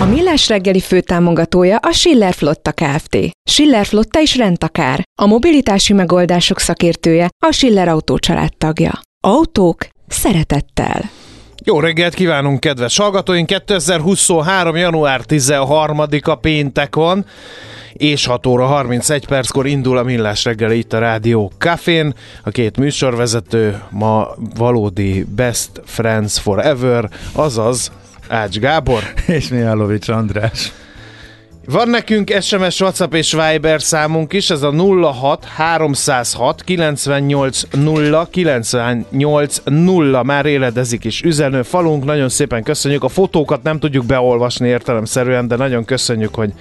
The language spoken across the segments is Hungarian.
A Millás reggeli főtámogatója a Schiller Flotta Kft. Schiller Flotta is rendtakár. A mobilitási megoldások szakértője a Schiller Autó tagja. Autók szeretettel. Jó reggelt kívánunk, kedves hallgatóink! 2023. január 13-a péntek van, és 6 óra 31 perckor indul a Millás reggel itt a Rádió Cafén. A két műsorvezető ma valódi best friends forever, azaz Ács Gábor. És Mihálovics András. Van nekünk SMS, WhatsApp és Viber számunk is, ez a 06 306 98 0 98 0 már éledezik is üzenő falunk, nagyon szépen köszönjük, a fotókat nem tudjuk beolvasni értelemszerűen, de nagyon köszönjük, hogy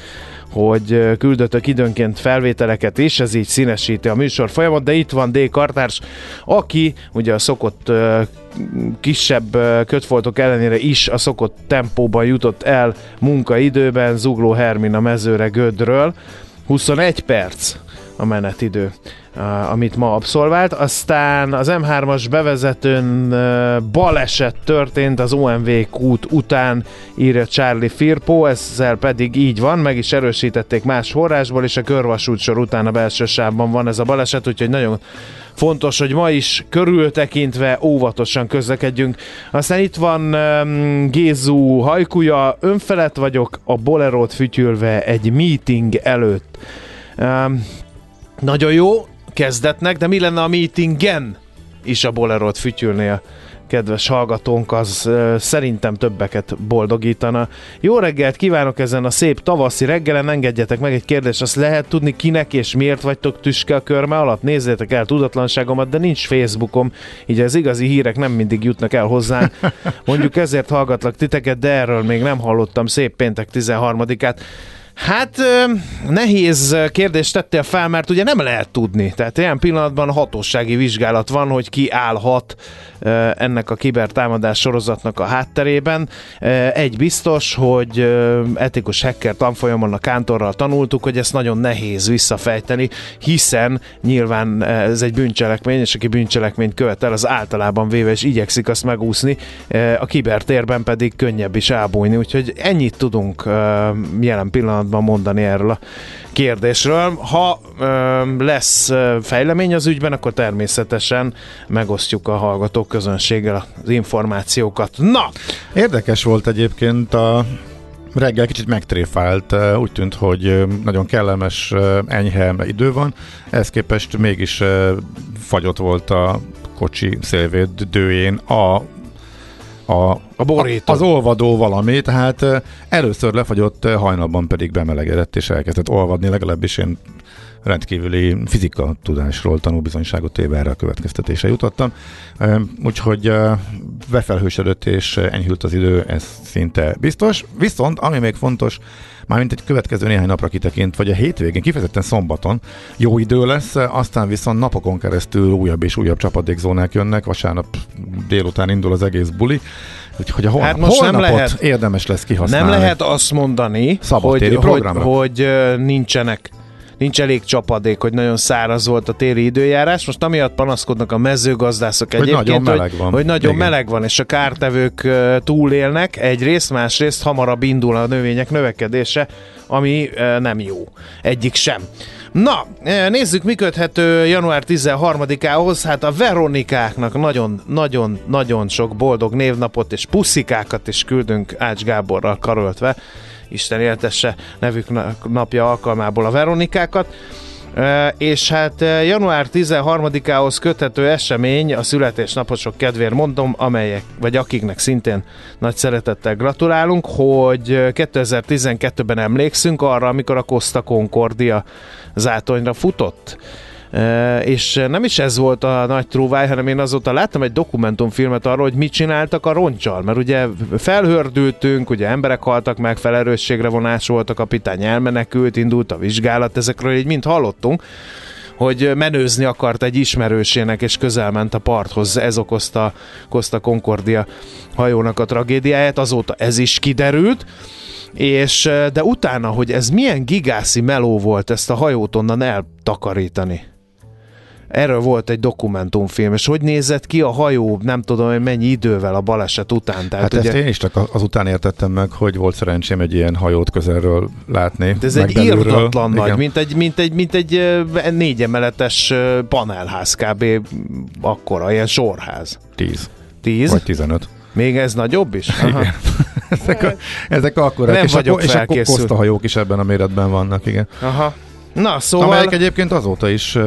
hogy küldötök időnként felvételeket is, ez így színesíti a műsor folyamat, de itt van D. Kartárs, aki ugye a szokott kisebb kötfoltok ellenére is a szokott tempóban jutott el munkaidőben Zugló Hermina mezőre Gödről. 21 perc a menetidő, amit ma abszolvált. Aztán az M3-as bevezetőn baleset történt az OMV kút után, írja Charlie Firpo, ezzel pedig így van, meg is erősítették más forrásból, és a körvasútsor után a belső sávban van ez a baleset, úgyhogy nagyon fontos, hogy ma is körültekintve óvatosan közlekedjünk. Aztán itt van um, Gézu hajkuja, önfelett vagyok, a bolerót fütyülve egy meeting előtt. Um, nagyon jó kezdetnek, de mi lenne a meetingen is a bolerót fütyülnél? kedves hallgatónk, az szerintem többeket boldogítana. Jó reggelt kívánok ezen a szép tavaszi reggelen, engedjetek meg egy kérdést, azt lehet tudni kinek és miért vagytok tüske a körme alatt? Nézzétek el tudatlanságomat, de nincs Facebookom, így az igazi hírek nem mindig jutnak el hozzánk. Mondjuk ezért hallgatlak titeket, de erről még nem hallottam szép péntek 13-át. Hát nehéz kérdést tettél fel, mert ugye nem lehet tudni. Tehát ilyen pillanatban hatósági vizsgálat van, hogy ki állhat ennek a kibertámadás sorozatnak a hátterében. Egy biztos, hogy etikus hacker tanfolyamon a kántorral tanultuk, hogy ezt nagyon nehéz visszafejteni, hiszen nyilván ez egy bűncselekmény, és aki bűncselekményt követel, az általában véve is igyekszik azt megúszni, a kibertérben pedig könnyebb is elbújni, úgyhogy ennyit tudunk jelen pillanatban mondani erről a kérdésről. Ha ö, lesz fejlemény az ügyben, akkor természetesen megosztjuk a hallgatók közönséggel az információkat. Na! Érdekes volt egyébként a reggel kicsit megtréfált, úgy tűnt, hogy nagyon kellemes, enyhe idő van, ehhez képest mégis fagyott volt a kocsi szélvédőjén a a, a borító. Az olvadó valami, tehát először lefagyott, hajnalban pedig bemelegedett és elkezdett olvadni, legalábbis én rendkívüli fizika tudásról tanúbizonyságot téve erre a következtetése jutottam. Úgyhogy befelhősödött és enyhült az idő, ez szinte biztos. Viszont, ami még fontos, mármint egy következő néhány napra kitekint, vagy a hétvégén, kifejezetten szombaton jó idő lesz, aztán viszont napokon keresztül újabb és újabb csapadékzónák jönnek, vasárnap délután indul az egész buli, Úgyhogy a holnap, hát most nem lehet, érdemes lesz kihasználni. Nem lehet azt mondani, hogy, hogy, hogy nincsenek nincs elég csapadék, hogy nagyon száraz volt a téli időjárás. Most amiatt panaszkodnak a mezőgazdászok Hogy egyébként, nagyon meleg van. Hogy, hogy nagyon Igen. meleg van, és a kártevők túlélnek egyrészt, másrészt hamarabb indul a növények növekedése, ami nem jó. Egyik sem. Na, ö, nézzük, mi köthető január 13-ához. Hát a Veronikáknak nagyon-nagyon-nagyon sok boldog névnapot és puszikákat is küldünk Ács Gáborral karöltve. Isten éltesse nevük na- napja alkalmából a Veronikákat. És hát január 13-ához köthető esemény, a születésnaposok kedvéért mondom, amelyek, vagy akiknek szintén nagy szeretettel gratulálunk, hogy e, 2012-ben emlékszünk arra, amikor a Costa Concordia zátonyra futott. És nem is ez volt a nagy trúváj, hanem én azóta láttam egy dokumentumfilmet arról, hogy mit csináltak a roncsal, mert ugye felhördültünk, ugye emberek haltak meg, felerősségre vonás volt, a kapitány elmenekült, indult a vizsgálat, ezekről így mind hallottunk, hogy menőzni akart egy ismerősének, és közel ment a parthoz. Ez okozta Costa Concordia hajónak a tragédiáját, azóta ez is kiderült. És, de utána, hogy ez milyen gigászi meló volt ezt a hajót onnan eltakarítani. Erről volt egy dokumentumfilm, és hogy nézett ki a hajó, nem tudom, hogy mennyi idővel a baleset után. Tehát Hát ugye, ezt én is csak azután értettem meg, hogy volt szerencsém egy ilyen hajót közelről látni. de ez egy irdatlan nagy, Igen. mint egy, mint egy, mint egy négy emeletes panelház kb. akkora, ilyen sorház. 10 Tíz? vagy 15. Még ez nagyobb is? Aha. Ezek, a, ezek akkorák, Nem és, vagyok a, és a hajók is ebben a méretben vannak, igen. Aha. Na, Szóval... Amelyek egyébként azóta is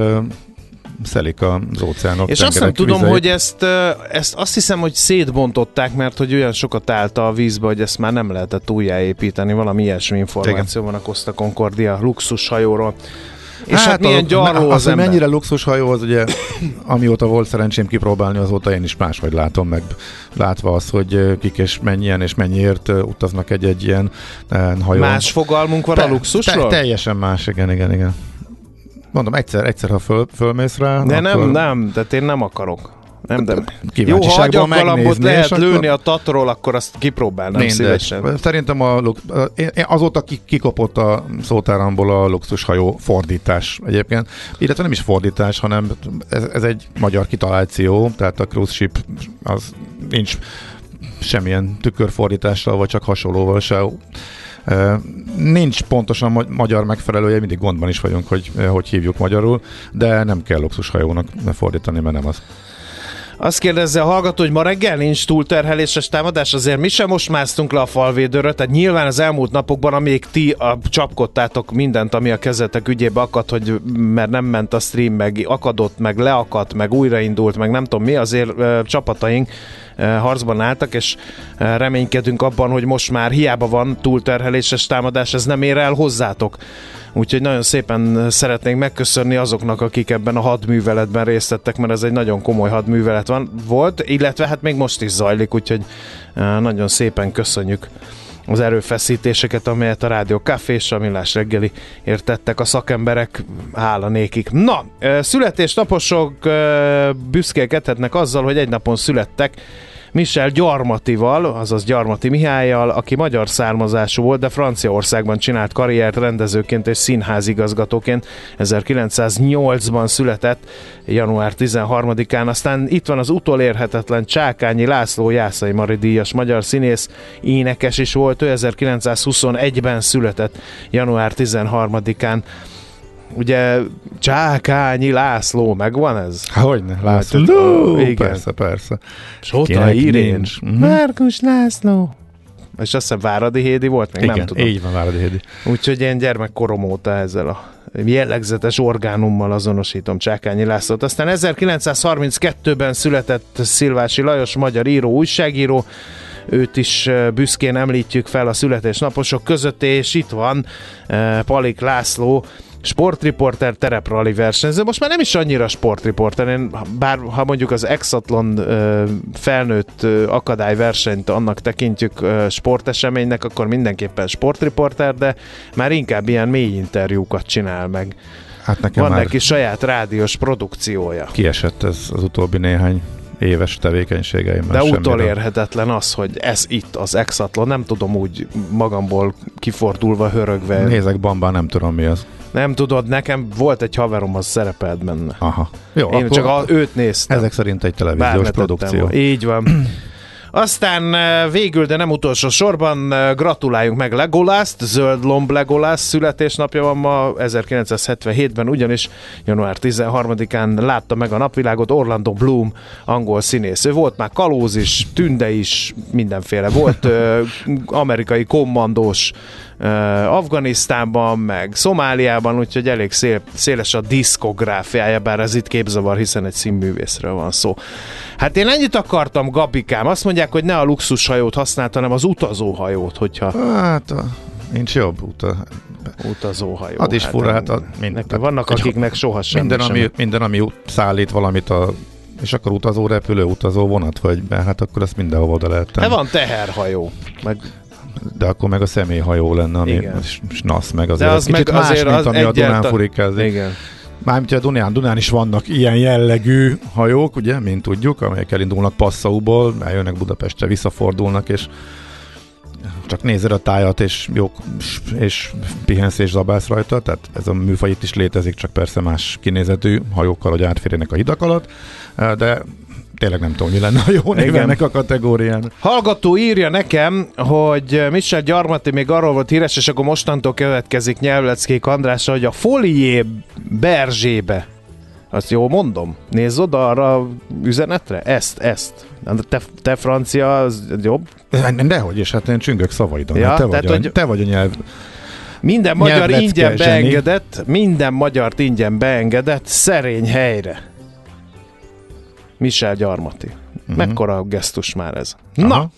szelik az óceánok, És azt nem tudom, vizeit. hogy ezt, ezt azt hiszem, hogy szétbontották, mert hogy olyan sokat állt a vízbe, hogy ezt már nem lehetett újjáépíteni. Valami ilyesmi információ van a Costa Concordia luxushajóról. És hát, milyen a- gyarló az, az ember. mennyire luxus hajó, az ugye, amióta volt szerencsém kipróbálni, azóta én is máshogy látom meg, látva azt, hogy kik és mennyien és mennyiért utaznak egy-egy ilyen hajón. Más fogalmunk van a luxusról? Te, teljesen más, igen, igen, igen. Mondom, egyszer, egyszer ha föl, fölmész rá, De nem, akkor nem, tehát én nem akarok. Nem, de... Jó, ha agyaggalambot lehet akkor- lőni a tatról, akkor azt kipróbálnám Mindegy. szívesen. Szerintem a, azóta ki- kikopott a szótáramból a luxushajó fordítás egyébként. Illetve nem is fordítás, hanem ez, ez egy magyar kitaláció, tehát a cruise ship az nincs semmilyen tükörfordítással, vagy csak hasonlóval se. Nincs pontosan ma- magyar megfelelője, mindig gondban is vagyunk, hogy hogy hívjuk magyarul, de nem kell luxushajónak fordítani, mert nem az. Azt kérdezze a hallgató, hogy ma reggel nincs túlterheléses támadás, azért mi sem most másztunk le a falvédőről, tehát nyilván az elmúlt napokban, amíg ti a, csapkodtátok mindent, ami a kezetek ügyébe akadt, hogy mert nem ment a stream, meg akadott, meg leakadt, meg újraindult, meg nem tudom mi, azért ö, csapataink harcban álltak, és ö, reménykedünk abban, hogy most már hiába van túlterheléses támadás, ez nem ér el hozzátok. Úgyhogy nagyon szépen szeretnénk megköszönni azoknak, akik ebben a hadműveletben részt vettek, mert ez egy nagyon komoly hadművelet van, volt, illetve hát még most is zajlik, úgyhogy eh, nagyon szépen köszönjük az erőfeszítéseket, amelyet a Rádió Café és a Millás reggeli értettek a szakemberek, hála nékik. Na, születésnaposok büszkélkedhetnek azzal, hogy egy napon születtek, Michel Gyarmatival, azaz Gyarmati Mihályjal, aki magyar származású volt, de Franciaországban csinált karriert rendezőként és színházigazgatóként. 1908-ban született, január 13-án. Aztán itt van az utolérhetetlen Csákányi László Jászai Mari díjas magyar színész, énekes is volt. Ő 1921-ben született, január 13-án. Ugye Csákányi László, megvan ez? Hogyne, László. Hát, igen. Persze, persze. Sota Irén. Mhm. Márkus László. És azt hiszem Váradi Hédi volt, még Igen, nem tudom. így van, Váradi Hédi. Úgyhogy én gyermekkorom óta ezzel a jellegzetes orgánummal azonosítom Csákányi Lászlót. Aztán 1932-ben született Szilvási Lajos, magyar író, újságíró, őt is büszkén említjük fel a születésnaposok között, és itt van Palik László, sportriporter, tereprali versenyző. Most már nem is annyira sportriporter, én, bár ha mondjuk az Exatlon ö, felnőtt ö, akadályversenyt annak tekintjük ö, sporteseménynek, akkor mindenképpen sportriporter, de már inkább ilyen mély interjúkat csinál meg. Hát nekem Van már neki saját rádiós produkciója. kiesett ez az utóbbi néhány éves tevékenységeimben De utolérhetetlen az, hogy ez itt az Exatlon, nem tudom úgy magamból kifordulva, hörögve. Nézek bambán, nem tudom mi az. Nem tudod, nekem volt egy haverom, az szerepelt benne. Aha. Jó, Én csak a, őt néztem. ezek szerint egy televíziós Bármettettem produkció. volna. Így van. Aztán eh, végül, de nem utolsó sorban eh, gratuláljunk meg Legolászt, zöld lomb Legolász születésnapja van ma 1977-ben, ugyanis január 13-án látta meg a napvilágot Orlando Bloom, angol színész. Ő volt már kalóz is, tünde is, mindenféle. Volt ö, amerikai kommandós Afganisztánban, meg Szomáliában, úgyhogy elég szél, széles a diszkográfiája, bár ez itt képzavar, hiszen egy színművészről van szó. Hát én ennyit akartam, Gabikám. Azt mondják, hogy ne a luxushajót használt, hanem az utazóhajót, hogyha Hát, nincs jobb út. a- utazóhajó. Az is fura, hát a- mind- nekem vannak, akiknek soha semmi Minden, ami, minden, ami szállít valamit a és akkor utazó repülő, utazó vonat, vagy be, hát akkor ezt mindenhova oda lehet tenni. De van teherhajó, meg De akkor meg a személyhajó lenne, ami Igen. snasz meg De azért. az Kicsit meg más, azért mint az ami a Dunán furikázik. Igen. Mármint a Dunán, Dunán is vannak ilyen jellegű hajók, ugye, mint tudjuk, amelyek elindulnak Passauból, eljönnek Budapestre, visszafordulnak, és csak nézed a tájat, és jó, és pihensz és zabálsz rajta, tehát ez a műfaj itt is létezik, csak persze más kinézetű hajókkal, hogy átférjenek a hidak alatt, de tényleg nem tudom, mi lenne a jó név ennek a kategórián. Hallgató írja nekem, hogy Michel Gyarmati még arról volt híres, és akkor mostantól következik nyelvleckék Andrásra, hogy a folié Berzsébe, azt jól mondom, nézz oda arra a üzenetre, ezt, ezt. Te, te francia, az jobb. Dehogy, és hát én csüngök szavaidon. Ja, Ja, te, vagy a, hogy- te vagy a nyelv. Minden magyar ingyen beengedett, minden magyart ingyen beengedett szerény helyre. Michel Gyarmati. Uh-huh. Mekkora gesztus már ez. Na. Aha.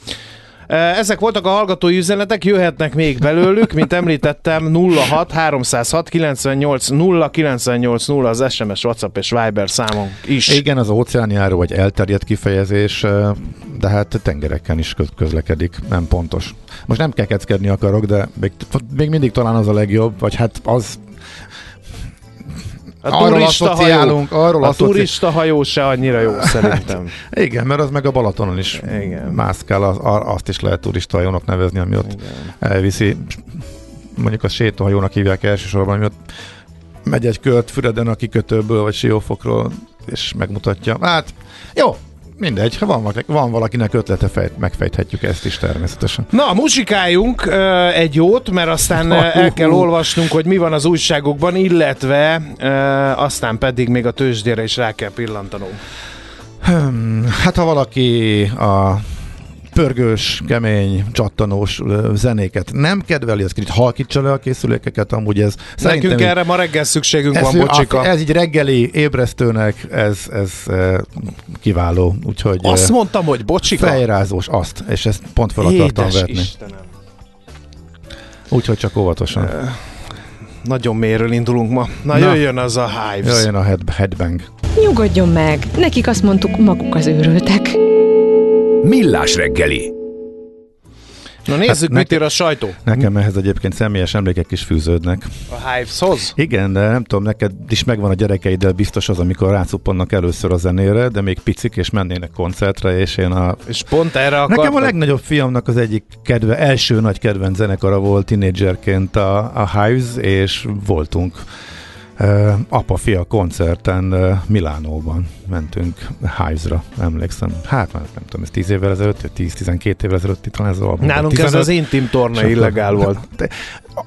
Eh, Ezek voltak a hallgatói üzenetek, jöhetnek még belőlük, mint említettem, 06 306 98 0 98 0 az SMS, WhatsApp és Viber számon is. Igen, az óceánjáró vagy elterjedt kifejezés, eh, de hát tengereken is köz- közlekedik, nem pontos. Most nem kekeckedni akarok, de még, még mindig talán az a legjobb, vagy hát az A arról turista hajó, asszociálunk, arról a asszociálunk. turista hajó se annyira jó szerintem. Igen, mert az meg a Balatonon is Igen. mászkál, az, azt is lehet turistahajónak nevezni, ami ott elviszi, mondjuk a sétahajónak hívják elsősorban, ami ott megy egy kört Füreden a kikötőből, vagy Siófokról, és megmutatja. Hát, jó, mindegy, ha van, van valakinek ötlete, fejt, megfejthetjük ezt is természetesen. Na, muzsikáljunk ö, egy jót, mert aztán ö, el kell olvasnunk, hogy mi van az újságokban, illetve ö, aztán pedig még a tőzsdére is rá kell pillantanunk. Hmm, hát ha valaki a pörgős, kemény, csattanós zenéket nem kedveli, az kicsit halkítsa le a készülékeket, amúgy ez Nekünk így- erre ma reggel szükségünk ez, van, bocsika. ez így reggeli ébresztőnek, ez, ez kiváló, úgyhogy Azt mondtam, hogy bocsika. fejrázós, azt, és ezt pont fel akartam Édes vetni. Istenem. Úgyhogy csak óvatosan. Nagyon mélyről indulunk ma. Na, Na. jöjjön az a Hives. Jöjjön a head, headbang. Nyugodjon meg, nekik azt mondtuk, maguk az őrültek. Millás reggeli. Na nézzük, Hát mit nekem- ír a sajtó Nekem ehhez egyébként személyes emlékek is fűződnek. a Hiveshoz. Igen, de nem tudom, neked is megvan a gyerekeiddel biztos az, amikor rácuppannak először a zenére, de még picik, és mennének koncertre, és én a És pont erre Nekem akartam. a legnagyobb fiamnak az egyik kedve, első nagy kedvenc zenekara volt tinédzserként a, a Hives, és voltunk apa-fia koncerten Milánóban mentünk Hives-ra, emlékszem. Hát már nem tudom, ez 10 évvel ezelőtt, vagy 10-12 évvel ezelőtt itt talán ez a Nálunk ez az intim torna illegál volt. De,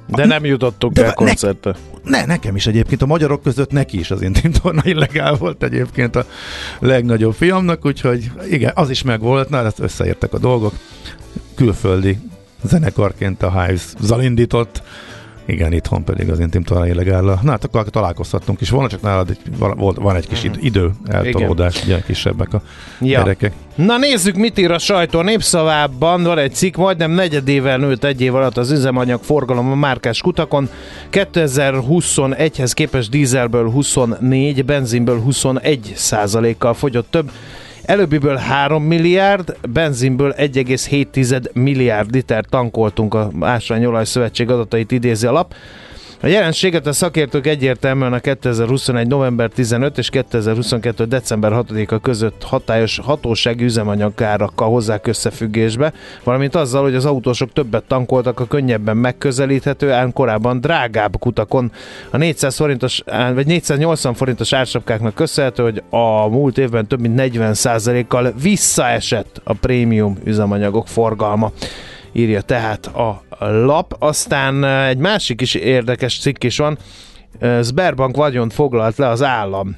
De nem jutottunk De el ne- koncertre. ne, nekem is egyébként, a magyarok között neki is az intim torna illegál volt egyébként a legnagyobb fiamnak, úgyhogy igen, az is megvolt, na, ezt összeértek a dolgok. Külföldi zenekarként a Hives zalindított, igen, itthon pedig az intim torna illegál. Na hát akkor találkozhattunk is volna, csak nálad egy, volt, van egy kis id- idő eltolódás, ugye kisebbek a Ja. gyerekek. Na nézzük, mit ír a sajtó. Népszavában van egy cikk, majdnem negyedével nőtt egy év alatt az üzemanyag forgalom a márkás kutakon. 2021-hez képest dízelből 24, benzinből 21 százalékkal fogyott több. Előbbiből 3 milliárd, benzinből 1,7 milliárd liter tankoltunk a Ásványolaj Szövetség adatait idézi a lap. A jelenséget a szakértők egyértelműen a 2021. november 15 és 2022. december 6-a között hatályos hatósági üzemanyagkárakkal hozzák összefüggésbe, valamint azzal, hogy az autósok többet tankoltak a könnyebben megközelíthető, ám korábban drágább kutakon. A 400 forintos, vagy 480 forintos ársapkáknak köszönhető, hogy a múlt évben több mint 40%-kal visszaesett a prémium üzemanyagok forgalma írja tehát a lap. Aztán egy másik is érdekes cikk is van. Sberbank vagyont foglalt le az állam.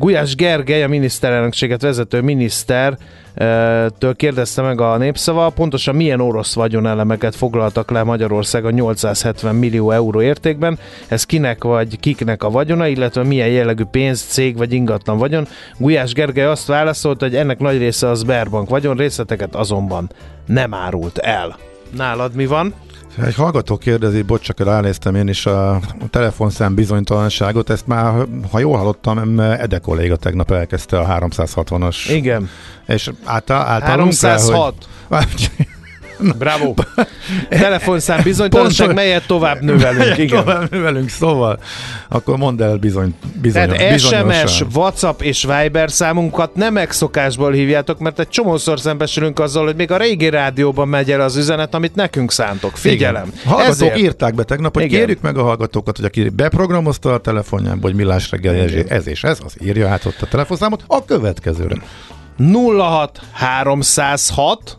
Gulyás Gergely, a miniszterelnökséget vezető miniszter től kérdezte meg a népszava, pontosan milyen orosz vagyonelemeket foglaltak le Magyarország a 870 millió euró értékben, ez kinek vagy kiknek a vagyona, illetve milyen jellegű pénz, cég vagy ingatlan vagyon. Gulyás Gergely azt válaszolta, hogy ennek nagy része az Sberbank vagyon, részleteket azonban nem árult el. Nálad mi van? Egy hallgató kérdezi, bocs, csak ránéztem én is a telefonszám bizonytalanságot, ezt már, ha jól hallottam, Ede kolléga tegnap elkezdte a 360-as. Igen. És által, általunk 306. Kell, hogy... Bravo! Telefonszám bizonytalanság, melyet tovább növelünk. Igen. Tovább növelünk, szóval akkor mondd el bizony, bizony, Tehát SMS, WhatsApp és Viber számunkat nem megszokásból hívjátok, mert egy csomószor szembesülünk azzal, hogy még a régi rádióban megy el az üzenet, amit nekünk szántok. Figyelem! Igen. Hallgatók Ezért... írták be tegnap, hogy Igen. kérjük meg a hallgatókat, hogy aki beprogramozta a telefonján, vagy millás reggel ez és ez, az írja át ott a telefonszámot a következőre. 06 306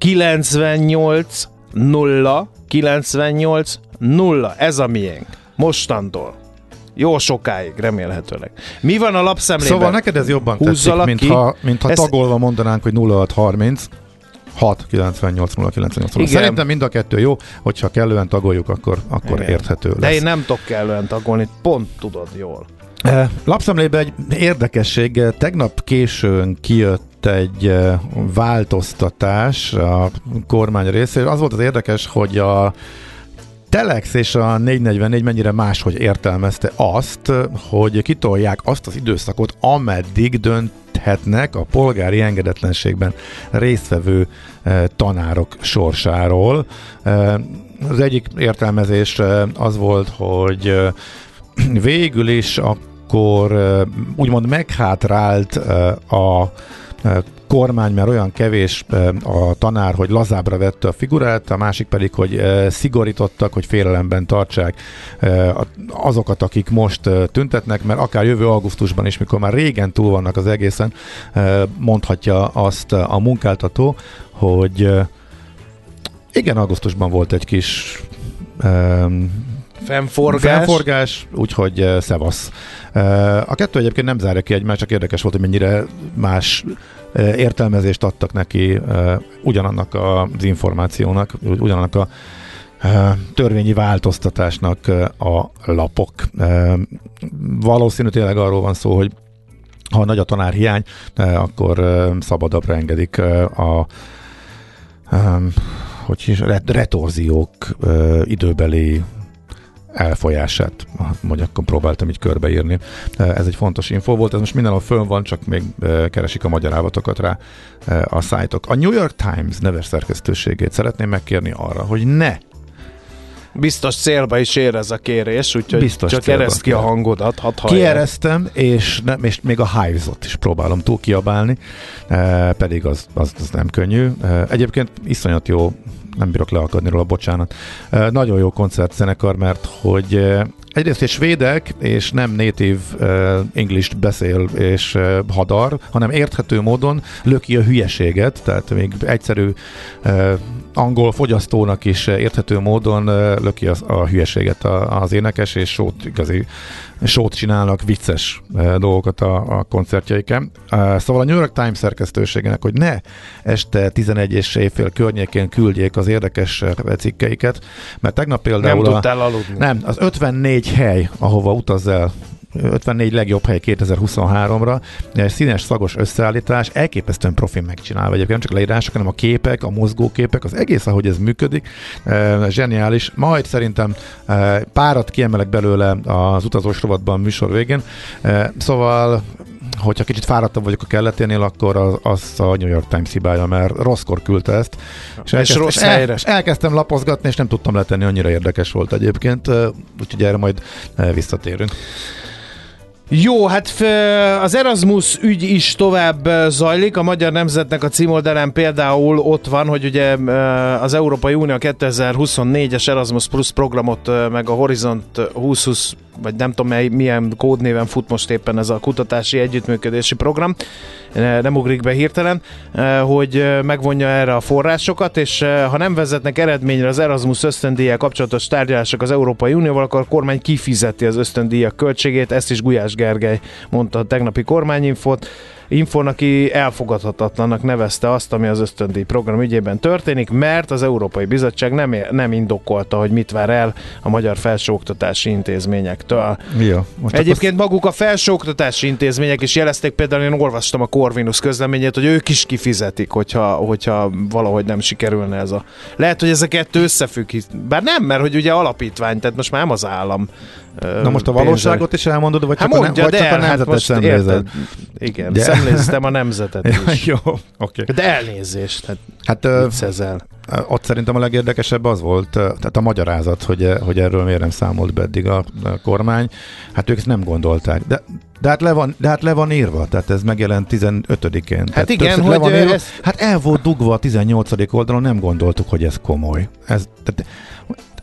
98 0 98 0. Ez a miénk. Mostantól. Jó sokáig, remélhetőleg. Mi van a lapszemlében? Szóval neked ez jobban Húzzalak tetszik, mint ha, mint ha ez... tagolva mondanánk, hogy 0630 6 98 0 98 0. Szerintem mind a kettő jó, hogyha kellően tagoljuk, akkor, akkor Igen. érthető lesz. De én nem tudok kellően tagolni, pont tudod jól. Lapszemlében egy érdekesség, tegnap későn kijött egy változtatás a kormány részéről. Az volt az érdekes, hogy a Telex és a 444 mennyire máshogy értelmezte azt, hogy kitolják azt az időszakot, ameddig dönthetnek a polgári engedetlenségben résztvevő tanárok sorsáról. Az egyik értelmezés az volt, hogy végül is akkor úgymond meghátrált a kormány, mert olyan kevés a tanár, hogy lazábra vette a figurát, a másik pedig, hogy szigorítottak, hogy félelemben tartsák azokat, akik most tüntetnek, mert akár jövő augusztusban is, mikor már régen túl vannak az egészen, mondhatja azt a munkáltató, hogy igen, augusztusban volt egy kis Fennforgás. Fennforgás, úgyhogy uh, szevasz. Uh, a kettő egyébként nem zárja ki egymást, csak érdekes volt, hogy mennyire más uh, értelmezést adtak neki uh, ugyanannak az információnak, ugyanannak a törvényi változtatásnak a lapok. Valószínű tényleg arról van szó, hogy ha nagy a tanárhiány, uh, akkor szabadabbra engedik a hogy is, retorziók időbeli elfolyását, mondjuk akkor próbáltam így körbeírni. Ez egy fontos info volt, ez most mindenhol fönn van, csak még keresik a magyarávatokat rá a szájtok. A New York Times neves szerkesztőségét szeretném megkérni arra, hogy ne Biztos célba is ér ez a kérés, úgyhogy Biztos csak ereszt ki a hangodat, hadd Kiereztem, és, nem, és még a Hives-ot is próbálom túl kiabálni, e, pedig az, az, az nem könnyű. E, egyébként iszonyat jó nem bírok leakadni róla, bocsánat. Nagyon jó koncertzenekar, mert hogy egyrészt egy svédek, és nem native English beszél és hadar, hanem érthető módon löki a hülyeséget, tehát még egyszerű angol fogyasztónak is érthető módon löki az, a hülyeséget az énekes, és sót, igazi sót csinálnak, vicces dolgokat a, a koncertjeiken. Szóval a New York Times szerkesztőségének, hogy ne este 11 és éjfél környékén küldjék az érdekes cikkeiket, mert tegnap például... Nem tudtál aludni. Nem, az 54 hely, ahova utaz el 54 legjobb hely 2023-ra, egy színes, szagos összeállítás, elképesztően profi megcsinálva. Egyébként nem csak leírások, hanem a képek, a mozgóképek, az egész, ahogy ez működik, e, zseniális. Majd szerintem e, párat kiemelek belőle az utazós rovatban műsor végén. E, szóval hogyha kicsit fáradtabb vagyok a kelleténél, akkor az, az a New York Times hibája, mert rosszkor küldte ezt. És, és rossz és el, helyre. és elkezdtem lapozgatni, és nem tudtam letenni, annyira érdekes volt egyébként, úgyhogy erre majd visszatérünk. Jó, hát az Erasmus ügy is tovább ö, zajlik. A Magyar Nemzetnek a címoldalán például ott van, hogy ugye ö, az Európai Unió 2024-es Erasmus Plus programot, ö, meg a Horizont 2020, vagy nem tudom milyen kódnéven fut most éppen ez a kutatási együttműködési program, nem ugrik be hirtelen, ö, hogy ö, megvonja erre a forrásokat, és ö, ha nem vezetnek eredményre az Erasmus ösztöndíjjal kapcsolatos tárgyalások az Európai Unióval, akkor a kormány kifizeti az ösztöndíjak költségét, ezt is Gulyás Gergely mondta a tegnapi kormányinfot. Infon, aki elfogadhatatlannak nevezte azt, ami az ösztöndíj program ügyében történik, mert az Európai Bizottság nem, nem indokolta, hogy mit vár el a magyar felsőoktatási intézményektől. Ja, most Egyébként maguk a felsőoktatási intézmények is jelezték, például én olvastam a Corvinus közleményét, hogy ők is kifizetik, hogyha, hogyha valahogy nem sikerülne ez a... Lehet, hogy ez a kettő összefügg, bár nem, mert hogy ugye alapítvány, tehát most már nem az állam. Na most a valóságot is elmondod, vagy Hát csak, a, ne, mondja, vagy de csak a hát nemzetet most szemlézed? Igen, De- szemléztem a nemzetet is. Jó, oké. De elnézést, hát Hát viccezel. ott szerintem a legérdekesebb az volt, tehát a magyarázat, hogy, hogy erről miért nem számolt be eddig a, a kormány. Hát ők ezt nem gondolták. De, de, hát le van, de hát le van írva, tehát ez megjelent 15-én. Tehát igen, többször le hogy, van írva. ez- Hát el volt dugva a 18. oldalon, nem gondoltuk, hogy ez komoly. Ez, tehát,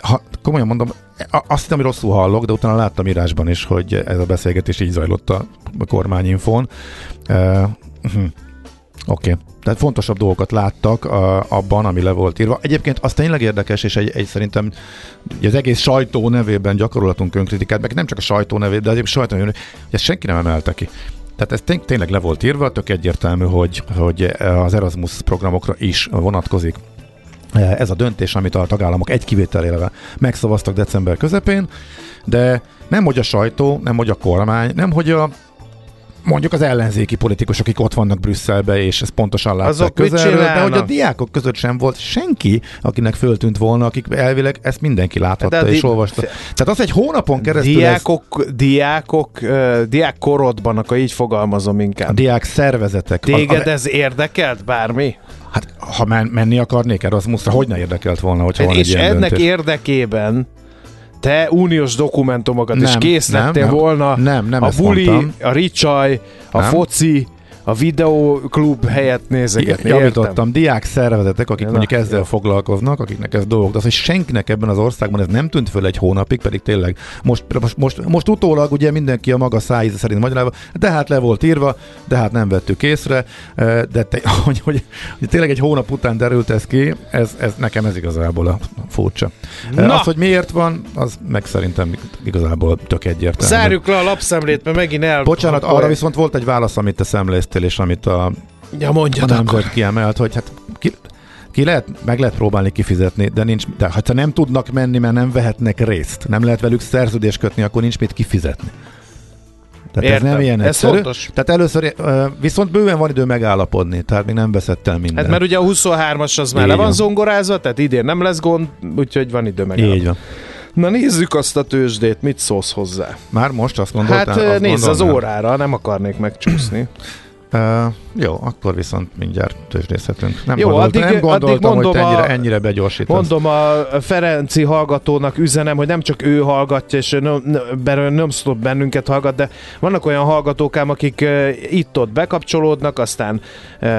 ha, komolyan mondom, a- azt hittem, hogy rosszul hallok, de utána láttam írásban is, hogy ez a beszélgetés így zajlott a kormányinfón. Uh, Oké. Okay. Tehát fontosabb dolgokat láttak a, abban, ami le volt írva. Egyébként az tényleg érdekes, és egy, egy szerintem az egész sajtó nevében gyakorolatunk önkritikát, meg nem csak a sajtó nevében, de egyébként sajtó nevében, hogy ezt senki nem emelte ki. Tehát ez tény, tényleg le volt írva, tök egyértelmű, hogy, hogy az Erasmus programokra is vonatkozik ez a döntés, amit a tagállamok egy kivételével megszavaztak december közepén, de nem hogy a sajtó, nem hogy a kormány, nem hogy a mondjuk az ellenzéki politikusok, akik ott vannak Brüsszelbe, és ezt pontosan Azok mit közelről, de hogy a diákok között sem volt senki, akinek föltűnt volna, akik elvileg ezt mindenki láthatta De a és di- olvasta. Tehát az egy hónapon keresztül ez, Diákok, diákok, ö, diák korodban, akkor így fogalmazom a inkább. diák szervezetek. Téged a, a, ez érdekelt bármi? hát, ha men, menni akarnék Erasmusra, hogy ne érdekelt volna, hogyha van egy És ennek döntés. érdekében te uniós dokumentumokat is Nem, készítettél nem, nem. volna. Nem, nem a ezt buli, mondtam. a ricsaj, a Nem. foci, a videóklub helyett nézegetni. Javítottam, diák szervezetek, akik Na, mondjuk ezzel jó. foglalkoznak, akiknek ez dolgok, de az, hogy senkinek ebben az országban ez nem tűnt föl egy hónapig, pedig tényleg most, most, most, most utólag ugye mindenki a maga szájíze szerint magyarázva, de hát le volt írva, de hát nem vettük észre, de te, hogy, hogy, hogy tényleg egy hónap után derült ez ki, ez, ez nekem ez igazából a furcsa. Na. Az, hogy miért van, az meg szerintem igazából tök egyértelmű. Zárjuk le a lapszemlét, mert megint el... Bocsánat, arra viszont volt egy válasz, amit te szemléztél, és amit a Ja, a nemzet kiemelt, hogy hát ki, ki lehet, meg lehet próbálni kifizetni, de nincs, de ha nem tudnak menni, mert nem vehetnek részt, nem lehet velük szerződést kötni, akkor nincs mit kifizetni. Tehát Értem. ez nem ilyen Ez egyszerű. fontos. Tehát először, viszont bőven van idő megállapodni, tehát még nem veszett el minden. Hát mert ugye a 23-as az már Így le van van. zongorázva, tehát idén nem lesz gond, úgyhogy van idő meg. Így van. Na nézzük azt a tőzsdét, mit szólsz hozzá? Már most azt gondoltál? Hát azt nézz az gondolnám? órára, nem akarnék megcsúszni. Uh, jó, akkor viszont mindjárt tőzsdészhetünk. Nem Jó, gondoltam, addig- nem gondoltam addig hogy ennyire, a- ennyire begyorsítasz. Mondom a Ferenci hallgatónak üzenem, hogy nem csak ő hallgatja, és nem, nem stop bennünket hallgat, de vannak olyan hallgatók ám, akik itt-ott bekapcsolódnak, aztán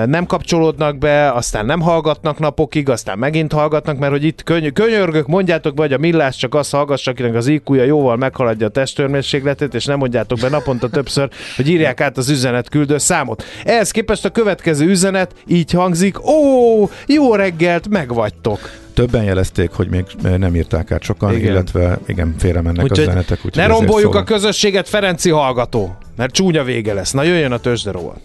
nem kapcsolódnak be, aztán nem hallgatnak napokig, aztán megint hallgatnak, mert hogy itt köny- könyörgök, mondjátok be, hogy a millás csak azt hallgassa, akinek az IQ-ja jóval meghaladja a testőrmérsékletét, és nem mondjátok be naponta többször, hogy írják át az üzenet küldő számot. Ehhez képest a következő üzenet így hangzik, ó, jó reggelt, megvagytok. Többen jelezték, hogy még nem írták át sokan, Igen. illetve igen, félre mennek Úgyhogy a üzenetek. úgyhogy ne romboljuk a szólok. közösséget, Ferenci hallgató, mert csúnya vége lesz. Na jöjjön a tőzsderóval.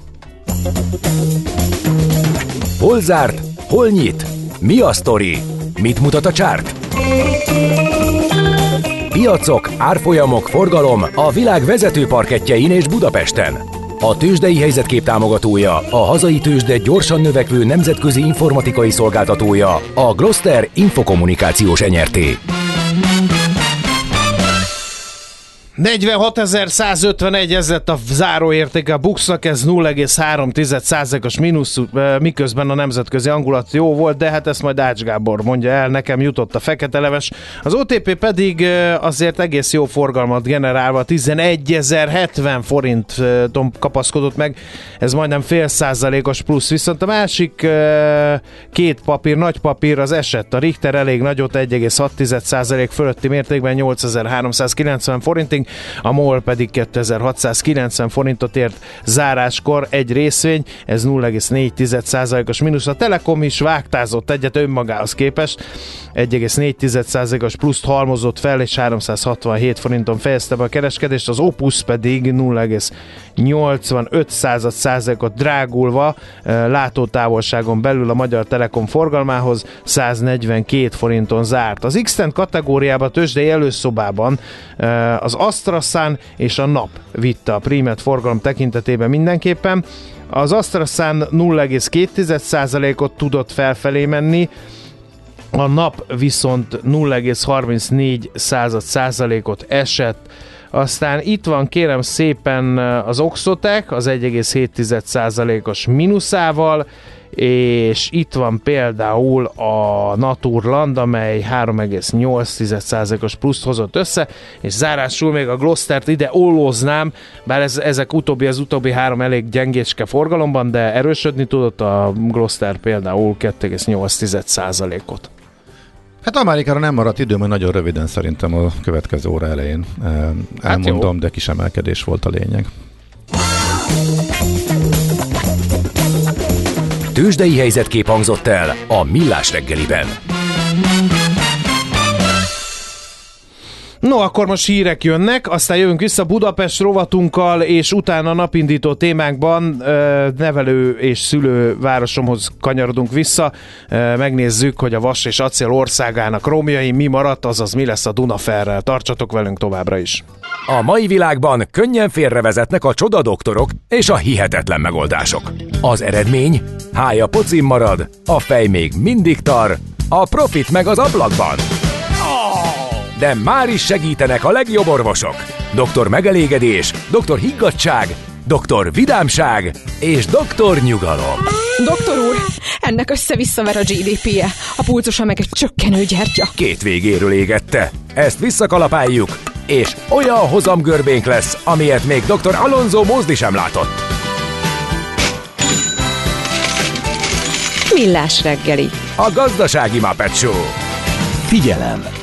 Hol zárt? Hol nyit? Mi a sztori? Mit mutat a csárt? Piacok, árfolyamok, forgalom a világ vezető parketjein és Budapesten. A tőzsdei helyzetkép támogatója, a hazai tőzsde gyorsan növekvő nemzetközi informatikai szolgáltatója, a Gloster Infokommunikációs Enyerté. 46.151 ez lett a záróértéke a Buxnak, ez 0,3%-os mínusz, miközben a nemzetközi angulat jó volt, de hát ezt majd Ács Gábor mondja el, nekem jutott a fekete leves. Az OTP pedig azért egész jó forgalmat generálva 11.070 forinton kapaszkodott meg, ez majdnem fél százalékos plusz, viszont a másik két papír, nagy papír az esett, a Richter elég nagyot 1,6% fölötti mértékben 8390 forintig, a MOL pedig 2690 forintot ért záráskor egy részvény, ez 0,4%-os mínusz. A Telekom is vágtázott egyet önmagához képest, 1,4%-os pluszt halmozott fel, és 367 forinton fejezte be a kereskedést, az Opus pedig 0,85%-ot drágulva látótávolságon belül a Magyar Telekom forgalmához 142 forinton zárt. Az x kategóriában tőzsdei előszobában az AstraZan és a NAP vitte a prímet forgalom tekintetében mindenképpen. Az AstraZan 0,2%-ot tudott felfelé menni, a nap viszont 0,34 százalékot esett. Aztán itt van kérem szépen az Oxotec az 1,7%-os mínuszával, és itt van például a Naturland, amely 3,8%-os pluszt hozott össze, és zárásul még a Gloster-t ide ollóznám, bár ez, ezek utóbbi, az utóbbi három elég gyengécske forgalomban, de erősödni tudott a Gloster például 2,8%-ot. Hát Amerikára nem maradt idő, mert nagyon röviden szerintem a következő óra elején elmondom, hát de kis emelkedés volt a lényeg. Tőzsdei helyzetkép hangzott el a Millás reggeliben. No, akkor most hírek jönnek, aztán jövünk vissza Budapest rovatunkkal, és utána napindító témákban nevelő és szülő városomhoz kanyarodunk vissza. Megnézzük, hogy a Vas és Acél országának romjai mi maradt, azaz mi lesz a Dunaferrel. Tartsatok velünk továbbra is. A mai világban könnyen félrevezetnek a csodadoktorok és a hihetetlen megoldások. Az eredmény? Hája pocim marad, a fej még mindig tar, a profit meg az ablakban de már is segítenek a legjobb orvosok. Doktor megelégedés, doktor higgadság, doktor vidámság és doktor nyugalom. Doktor úr, ennek össze-visszaver a GDP-je, a pulcosa meg egy csökkenő gyertya. Két végéről égette. Ezt visszakalapáljuk, és olyan hozamgörbénk lesz, amilyet még dr. Alonso Mózdi sem látott. Millás reggeli. A gazdasági Muppet Show. Figyelem!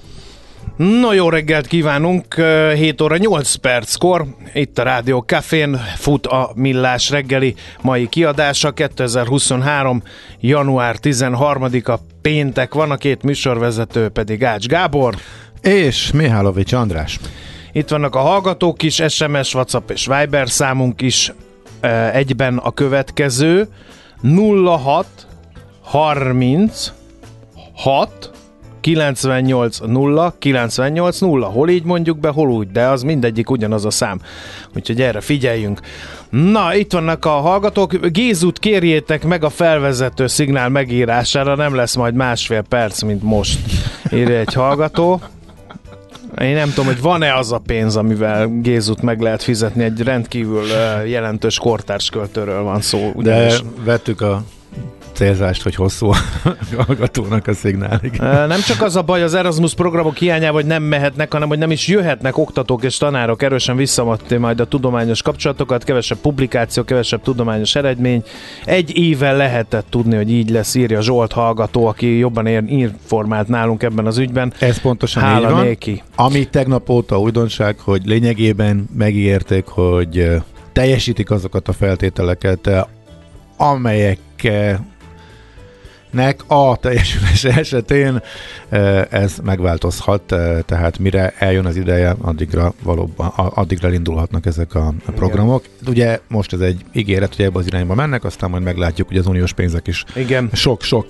No, jó reggelt kívánunk! 7 óra 8 perckor itt a Rádió Cafén fut a Millás reggeli mai kiadása. 2023. január 13-a péntek van, a két műsorvezető pedig Ács Gábor. És Mihálovics András. Itt vannak a hallgatók is, SMS, WhatsApp és Viber számunk is egyben a következő 06 30 6 98 0 98 0. Hol így mondjuk be, hol úgy, de az mindegyik ugyanaz a szám. Úgyhogy erre figyeljünk. Na, itt vannak a hallgatók. Gézut kérjétek meg a felvezető szignál megírására, nem lesz majd másfél perc, mint most. Írja egy hallgató. Én nem tudom, hogy van-e az a pénz, amivel Gézut meg lehet fizetni, egy rendkívül jelentős kortársköltőről van szó. Ugyanis. De vettük a célzást, hogy hosszú a hallgatónak a szignálig. Nem csak az a baj az Erasmus programok hiányában, hogy nem mehetnek, hanem hogy nem is jöhetnek oktatók és tanárok erősen visszamadni majd a tudományos kapcsolatokat, kevesebb publikáció, kevesebb tudományos eredmény. Egy éve lehetett tudni, hogy így lesz, írja Zsolt hallgató, aki jobban ér, informált nálunk ebben az ügyben. Ez pontosan Hála így van. Néki. Ami tegnap óta újdonság, hogy lényegében megígérték, hogy teljesítik azokat a feltételeket, amelyek nek a teljesülése esetén ez megváltozhat, tehát mire eljön az ideje, addigra valóban, addigra indulhatnak ezek a programok. Igen. Ugye most ez egy ígéret, hogy ebbe az irányba mennek, aztán majd meglátjuk, hogy az uniós pénzek is sok-sok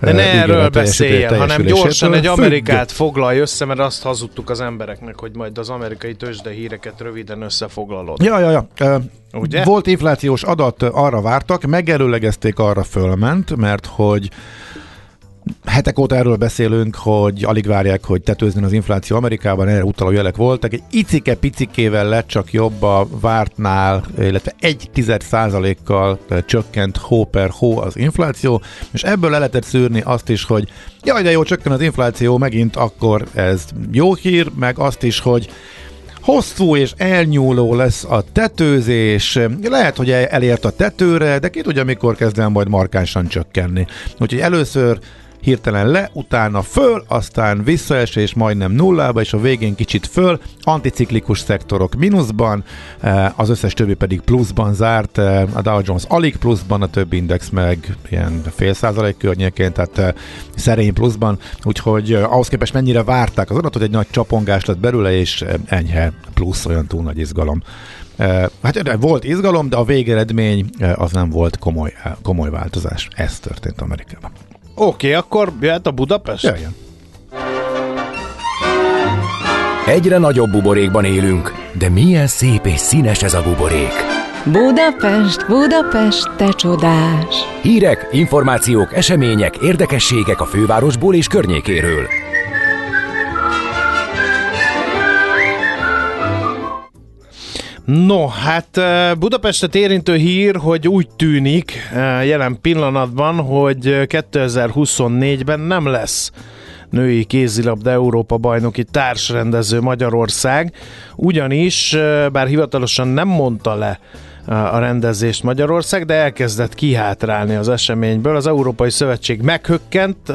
De ne erről beszéljen, hanem gyorsan egy függ. Amerikát foglalj össze, mert azt hazudtuk az embereknek, hogy majd az amerikai tőzsde híreket röviden összefoglalod. Ja, ja, ja. Ugye? Volt inflációs adat, arra vártak, megelőlegezték, arra fölment, mert hogy hetek óta erről beszélünk, hogy alig várják, hogy tetőzni az infláció Amerikában, erre utaló jelek voltak. Egy icike-picikével lett csak jobb a vártnál, illetve egy tized százalékkal csökkent hó per hó az infláció, és ebből le lehetett szűrni azt is, hogy jaj, de jó, csökken az infláció, megint akkor ez jó hír, meg azt is, hogy Hosszú és elnyúló lesz a tetőzés, lehet, hogy el- elért a tetőre, de ki tudja, mikor kezd el majd markánsan csökkenni. Úgyhogy először hirtelen le, utána föl, aztán visszaesés majdnem nullába, és a végén kicsit föl, anticiklikus szektorok mínuszban, eh, az összes többi pedig pluszban zárt, eh, a Dow Jones alig pluszban, a többi index meg ilyen fél százalék környékén, tehát eh, szerény pluszban, úgyhogy ahhoz képest mennyire várták az adatot, egy nagy csapongás lett belőle, és enyhe plusz, olyan túl nagy izgalom. Hát volt izgalom, de a végeredmény az nem volt komoly, komoly változás. Ez történt Amerikában. Oké, okay, akkor jöhet a Budapest? Jöjjön. Egyre nagyobb buborékban élünk, de milyen szép és színes ez a buborék. Budapest, Budapest, te csodás! Hírek, információk, események, érdekességek a fővárosból és környékéről. No, hát eh, Budapestet érintő hír, hogy úgy tűnik eh, jelen pillanatban, hogy eh, 2024-ben nem lesz női kézilabda Európa bajnoki társrendező Magyarország, ugyanis, eh, bár hivatalosan nem mondta le eh, a rendezést Magyarország, de elkezdett kihátrálni az eseményből. Az Európai Szövetség meghökkent,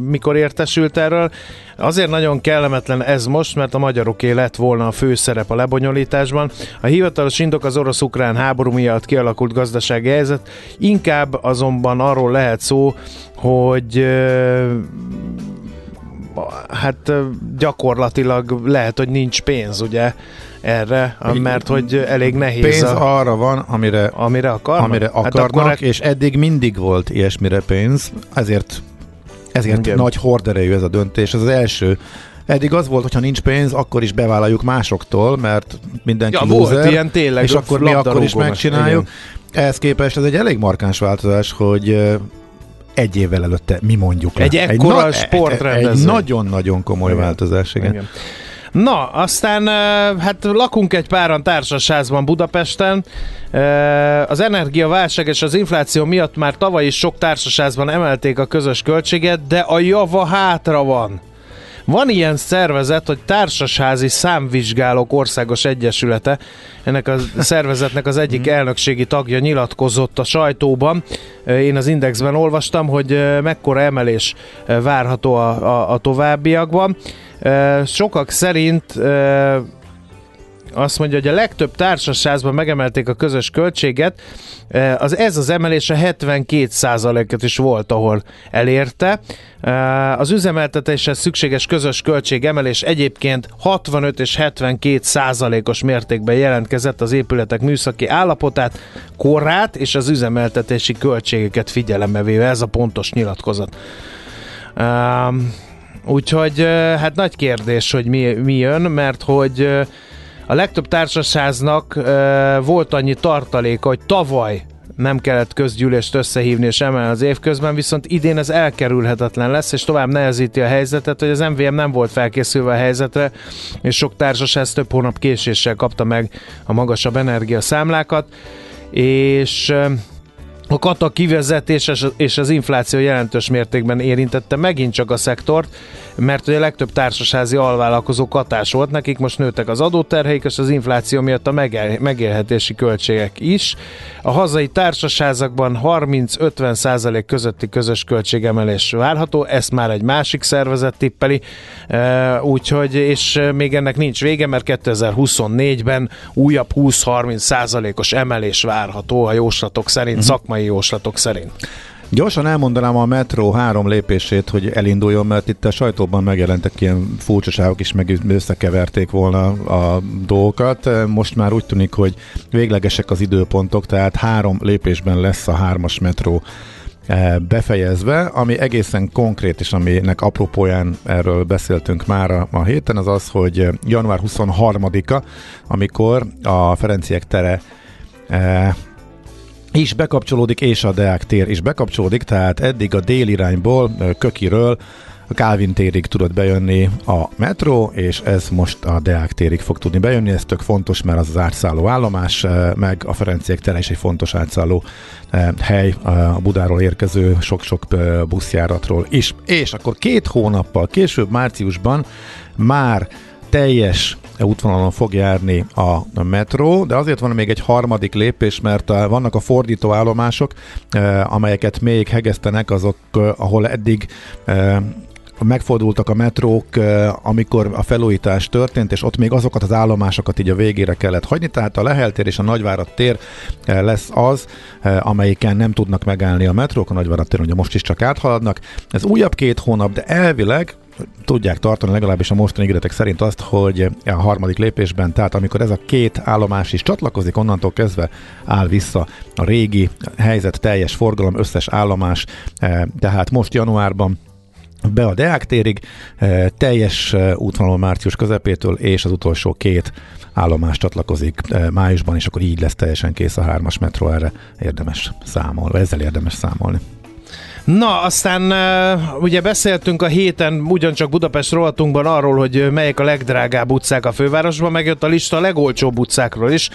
mikor értesült erről. Azért nagyon kellemetlen ez most, mert a magyaroké lett volna a főszerep a lebonyolításban. A hivatalos indok az orosz-ukrán háború miatt kialakult gazdasági helyzet, inkább azonban arról lehet szó, hogy hát gyakorlatilag lehet, hogy nincs pénz, ugye, erre, mert hogy elég nehéz Pénz a, arra van, amire, amire akarnak. amire akarnak, Hát akkor és eddig mindig volt ilyesmire pénz, ezért, ezért Igen. nagy horderejű ez a döntés. Ez az első. Eddig az volt, hogyha nincs pénz, akkor is bevállaljuk másoktól, mert mindenki Ja, volt loser, ilyen tényleg, és akkor mi akkor is megcsináljuk. Ehhez képest ez egy elég markáns változás, hogy egy évvel előtte mi mondjuk le. Egy ekkora na- sportrendezvény. Egy nagyon-nagyon komoly Igen. változás, igen. Igen. Na, aztán hát lakunk egy páran társasházban Budapesten. Az energiaválság és az infláció miatt már tavaly is sok társasházban emelték a közös költséget, de a java hátra van. Van ilyen szervezet, hogy Társasházi Számvizsgálók Országos Egyesülete. Ennek a szervezetnek az egyik elnökségi tagja nyilatkozott a sajtóban. Én az Indexben olvastam, hogy mekkora emelés várható a, a, a továbbiakban. Sokak szerint azt mondja, hogy a legtöbb társasházban megemelték a közös költséget, Eh, az, ez az emelés a 72%-et is volt, ahol elérte. Eh, Az üzemeltetéshez szükséges közös költségemelés egyébként 65 és 72 százalékos mértékben jelentkezett az épületek műszaki állapotát, korát és az üzemeltetési költségeket figyelembe véve. Ez a pontos nyilatkozat. Um, úgyhogy hát nagy kérdés, hogy mi, mi jön, mert hogy a legtöbb társasháznak uh, volt annyi tartaléka, hogy tavaly nem kellett közgyűlést összehívni és emelni az évközben, viszont idén ez elkerülhetetlen lesz, és tovább nehezíti a helyzetet, hogy az MVM nem volt felkészülve a helyzetre, és sok társasház több hónap késéssel kapta meg a magasabb energiaszámlákat, és a kata kivezetés és- az infláció jelentős mértékben érintette megint csak a szektort, mert ugye a legtöbb társasházi alvállalkozó katás volt, nekik most nőttek az adóterheik, és az infláció miatt a megél- megélhetési költségek is. A hazai társasházakban 30-50 százalék közötti közös költségemelés várható, ezt már egy másik szervezet tippeli, e, úgyhogy, és még ennek nincs vége, mert 2024-ben újabb 20-30 százalékos emelés várható a jóslatok szerint, uh-huh. szakmai jóslatok szerint. Gyorsan elmondanám a metró három lépését, hogy elinduljon, mert itt a sajtóban megjelentek ilyen furcsaságok is, meg összekeverték volna a dolgokat. Most már úgy tűnik, hogy véglegesek az időpontok, tehát három lépésben lesz a hármas metró befejezve, ami egészen konkrét, és aminek apropóján erről beszéltünk már a, a héten, az az, hogy január 23-a, amikor a Ferenciek tere is bekapcsolódik, és a Deák tér is bekapcsolódik, tehát eddig a délirányból, Kökiről a Calvin térig tudott bejönni a metró, és ez most a Deák térig fog tudni bejönni, ez tök fontos, mert az az átszálló állomás, meg a Ferenciek tere is egy fontos átszálló hely a Budáról érkező sok-sok buszjáratról is. És akkor két hónappal később, márciusban már teljes útvonalon fog járni a metró, de azért van még egy harmadik lépés, mert vannak a fordító állomások, amelyeket még hegesztenek, azok, ahol eddig megfordultak a metrók, amikor a felújítás történt, és ott még azokat az állomásokat így a végére kellett hagyni, tehát a Leheltér és a Nagyvárad tér lesz az, amelyiken nem tudnak megállni a metrók, a Nagyvárad tér ugye most is csak áthaladnak. Ez újabb két hónap, de elvileg tudják tartani legalábbis a mostani ígéretek szerint azt, hogy a harmadik lépésben, tehát amikor ez a két állomás is csatlakozik, onnantól kezdve áll vissza a régi helyzet, teljes forgalom, összes állomás, tehát most januárban be a Deák térig, teljes útvonalon március közepétől, és az utolsó két állomás csatlakozik májusban, és akkor így lesz teljesen kész a hármas metró, erre érdemes számolni, ezzel érdemes számolni. Na, aztán ugye beszéltünk a héten ugyancsak Budapest rovatunkban arról, hogy melyek a legdrágább utcák a fővárosban, megjött a lista a legolcsóbb utcákról is.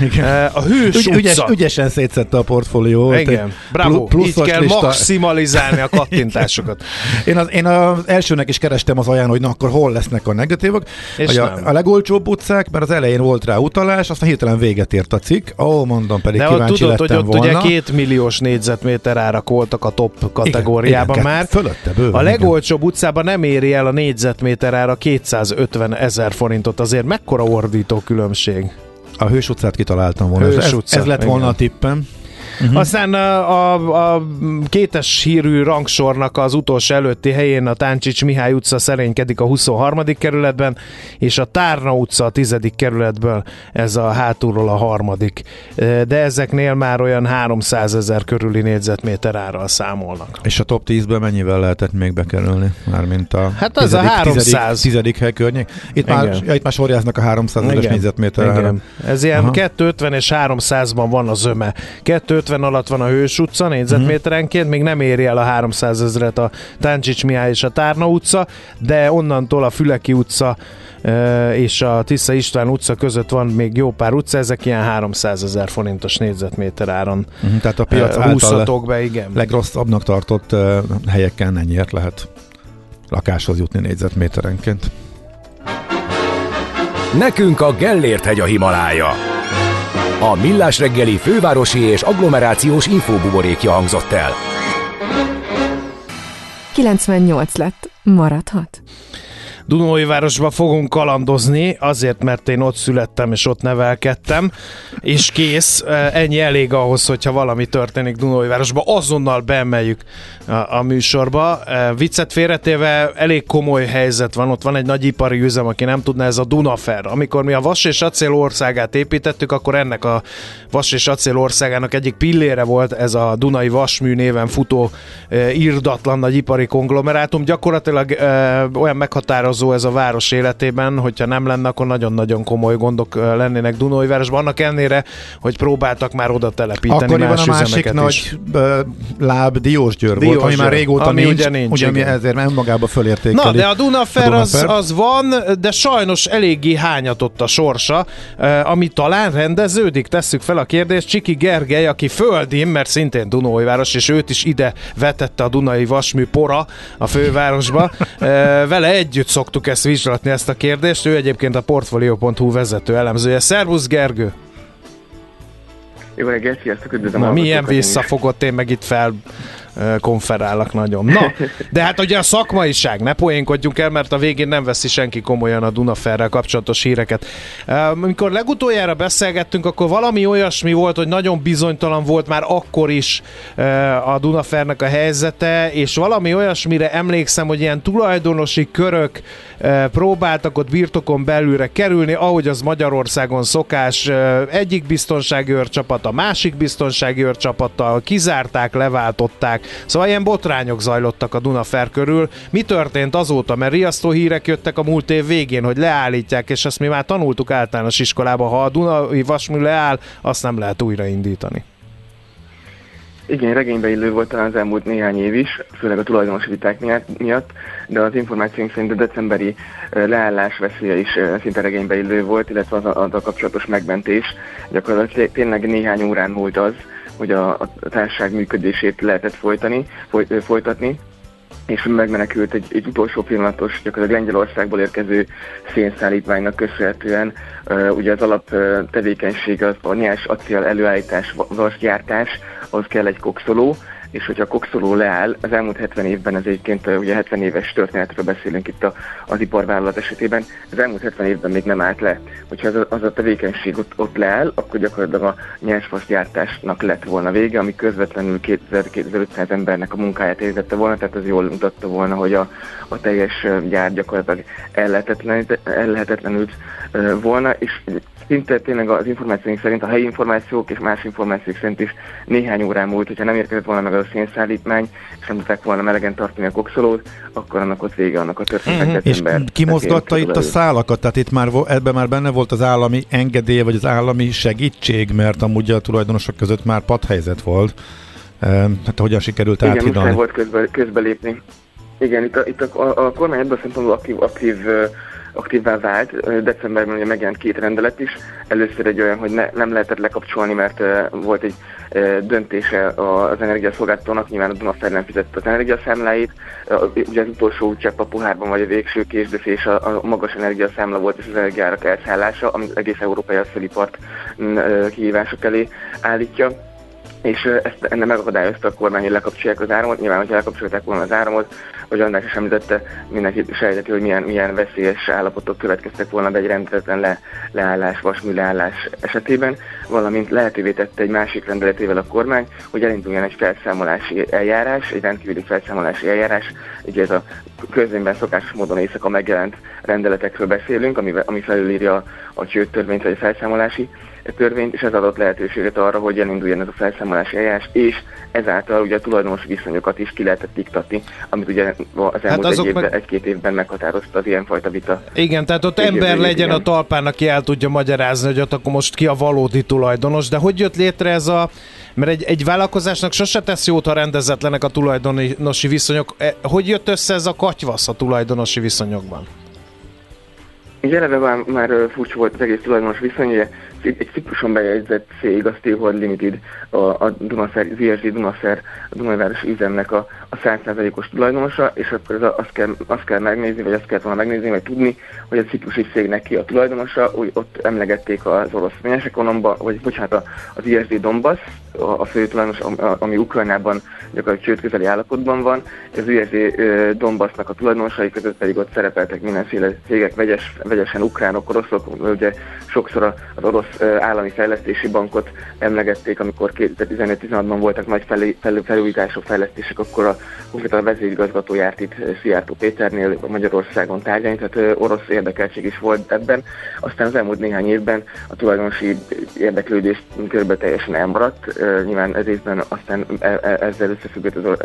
Igen. A Hős Ügy, utca. Ügyes, ügyesen szétszette a portfólió. Igen, bravo, plusz így kell lista. maximalizálni a kattintásokat. én, az, én az elsőnek is kerestem az aján, hogy na akkor hol lesznek a negatívok. És hogy a, a, legolcsóbb utcák, mert az elején volt rá utalás, aztán hirtelen véget ért a cikk. Ó, mondom, pedig De kíváncsi tudod, hogy ott volna. ugye két milliós négyzetméter árak voltak a top kategóriában igen, már. Fölötte, bőven, a legolcsóbb igen. utcában nem éri el a négyzetméter ára 250 ezer forintot. Azért mekkora ordító különbség? A Hős utcát kitaláltam volna. Hős ez, utca, ez lett volna igen. a tippem. Uh-huh. Aztán a, a, a kétes hírű rangsornak az utolsó előtti helyén a Táncsics Mihály utca szerénykedik a 23. kerületben, és a Tárna utca a 10. kerületből, ez a hátulról a harmadik. De ezeknél már olyan 300 ezer körüli négyzetméter árral számolnak. És a top 10-ből mennyivel lehetett még bekerülni? Mármint a hát az tizedik, a 300. Tizedik, hely környék. Itt már, ja, itt már sorjáznak a 300 ezeres négyzetméter Ez ilyen Aha. 250 és 300-ban van az öme. 250 250 alatt van a Hős utca négyzetméterenként, még nem éri el a 300 ezeret a Táncsics Mihály és a Tárna utca, de onnantól a Füleki utca és a Tisza István utca között van még jó pár utca, ezek ilyen 300 ezer forintos négyzetméter áron uh-huh, Tehát a piac által be, igen. legrosszabbnak tartott helyeken ennyiért lehet lakáshoz jutni négyzetméterenként. Nekünk a Gellért hegy a Himalája. A Millás reggeli fővárosi és agglomerációs infóbuborékja hangzott el. 98 lett. Maradhat. Dunóivárosba fogunk kalandozni, azért, mert én ott születtem és ott nevelkedtem, és kész, ennyi elég ahhoz, hogyha valami történik Dunóivárosba, azonnal beemeljük a, a műsorba. Viccet félretéve elég komoly helyzet van, ott van egy nagy ipari üzem, aki nem tudná, ez a Dunafer. Amikor mi a Vas és Acél országát építettük, akkor ennek a Vas és Acél országának egyik pillére volt ez a Dunai Vasmű néven futó írdatlan nagy ipari konglomerátum. Gyakorlatilag olyan meghatározó meghatározó ez a város életében, hogyha nem lenne, akkor nagyon-nagyon komoly gondok lennének Dunóivárosban. Annak ellenére, hogy próbáltak már oda telepíteni Akkoriban más a másik is. nagy láb Diós volt, ami már régóta ami nincs, ugye nincs, ugye mi ezért önmagába fölértékeli. Na, de a Dunafer, a Dunafer. Az, az van, de sajnos eléggé hányatott a sorsa, ami talán rendeződik, tesszük fel a kérdést. Csiki Gergely, aki földim, mert szintén Dunóiváros, és őt is ide vetette a Dunai Vasmű pora a fővárosba, vele együtt szok szoktuk ezt vizslatni, ezt a kérdést. Ő egyébként a Portfolio.hu vezető elemzője. Szervusz Gergő! Jó reggelt, sziasztok, üdvözlöm! Na, milyen visszafogott én meg itt fel konferálnak nagyon. Na, de hát ugye a szakmaiság, ne poénkodjunk el, mert a végén nem veszi senki komolyan a Dunaferrel kapcsolatos híreket. Amikor legutoljára beszélgettünk, akkor valami olyasmi volt, hogy nagyon bizonytalan volt már akkor is a Dunafernek a helyzete, és valami olyasmire emlékszem, hogy ilyen tulajdonosi körök próbáltak ott birtokon belülre kerülni, ahogy az Magyarországon szokás, egyik biztonsági őrcsapat a másik biztonsági őrcsapattal kizárták, leváltották, szóval ilyen botrányok zajlottak a Dunafer körül. Mi történt azóta? Mert riasztó hírek jöttek a múlt év végén, hogy leállítják, és ezt mi már tanultuk általános iskolában, ha a Dunai vasmű leáll, azt nem lehet újraindítani. Igen, regénybe illő volt talán az elmúlt néhány év is, főleg a tulajdonosi viták miatt, de az információink szerint a decemberi leállás veszélye is szinte regénybe illő volt, illetve az a, az a kapcsolatos megmentés. Gyakorlatilag tényleg néhány órán múlt az, hogy a, a társaság működését lehetett folytani, foly, folytatni, és megmenekült egy, egy utolsó pillanatos, gyakorlatilag Lengyelországból érkező szénszállítványnak köszönhetően. Ugye az alap uh, tevékenység az a nyers acél előállítás, vasgyártás, az kell egy kokszoló, és hogyha kokszoló leáll, az elmúlt 70 évben, ez egyébként ugye 70 éves történetről beszélünk itt a, az iparvállalat esetében, az elmúlt 70 évben még nem állt le. Hogyha az a, az a tevékenység ott, ott leáll, akkor gyakorlatilag a nyersfas gyártásnak lett volna vége, ami közvetlenül 2000-2500 embernek a munkáját érintette volna, tehát az jól mutatta volna, hogy a, a teljes gyár gyakorlatilag ellehetetlenült volna, és szinte tényleg az információink szerint, a helyi információk és más információk szerint is néhány órán múlt, hogyha nem érkezett volna meg a szénszállítmány, és nem tudták volna melegen tartani a kokszolót, akkor annak ott vége annak a történetnek december. És kimozgatta itt a szálakat, tehát itt már ebben már benne volt az állami engedély, vagy az állami segítség, mert amúgy a tulajdonosok között már padhelyzet volt. Hát hogyan sikerült Igen, áthidalni? volt közbe, közbelépni. Igen, itt a, itt a, a, a kormány ebből szempontból aktív, aktív aktívvá vált. Decemberben ugye megjelent két rendelet is. Először egy olyan, hogy ne, nem lehetett lekapcsolni, mert volt egy döntése az energiaszolgáltatónak, nyilván a Dunafer nem fizette az energiaszámláit. Ugye az utolsó csepp a pohárban, vagy a végső késdöfés a, a magas energiaszámla volt, és az energiárak elszállása, amit egész európai felipart uh, kihívások elé állítja és ezt ennek megakadályozta a kormány, hogy lekapcsolják az áramot. Nyilván, hogyha lekapcsolták volna az áramot, hogy András is említette, mindenki sejteti, hogy milyen, milyen veszélyes állapotok következtek volna be egy rendezetlen le, leállás, vasmű leállás esetében, valamint lehetővé tette egy másik rendeletével a kormány, hogy elinduljon egy felszámolási eljárás, egy rendkívüli felszámolási eljárás, ugye ez a közényben szokásos módon éjszaka megjelent rendeletekről beszélünk, ami, ami felülírja a, a csőttörvényt vagy a felszámolási törvényt, és ez adott lehetőséget arra, hogy elinduljon ez a felszámolási eljárás, és ezáltal ugye a tulajdonos viszonyokat is ki lehetett diktatni, amit ugye az elmúlt hát egy évben, meg... egy-két évben meghatározta az ilyenfajta vita. Igen, tehát ott ember legyen igen. a talpán, aki el tudja magyarázni, hogy ott akkor most ki a valódi tulajdonos, de hogy jött létre ez a mert egy, egy vállalkozásnak sose tesz jót, ha rendezetlenek a tulajdonosi viszonyok. E, hogy jött össze ez a katyvasz a tulajdonosi viszonyokban? Ugye eleve már, már furcsa volt az egész tulajdonos viszony, egy Cipruson bejegyzett cég, a Steelhold Limited, a, a Dunaszer, ZSD Dunaszer, a Dunajvárosi üzemnek a, a 100%-os tulajdonosa, és akkor az, azt, kell, azt kell megnézni, vagy azt kell volna megnézni, vagy tudni, hogy a ciprusi cégnek ki a tulajdonosa, úgy ott emlegették az orosz ekonomba, vagy bocsánat, az ISD Donbass, a, a fő tulajdonos, ami Ukrajnában gyakorlatilag csőd közeli állapotban van, és az ISD Donbassnak a tulajdonosai között pedig ott szerepeltek mindenféle cégek, vegyes, vegyesen ukránok, oroszok, ugye sokszor az orosz állami fejlesztési bankot emlegették, amikor 2015-16-ban voltak nagy felújítások, fejlesztések, akkor a, konkrétan a vezérigazgató járt itt Szijjártó Péternél Magyarországon tárgyalni, tehát orosz érdekeltség is volt ebben. Aztán az elmúlt néhány évben a tulajdonosi érdeklődés körbe teljesen elmaradt. Nyilván ez évben aztán e, e, ezzel összefüggött, az,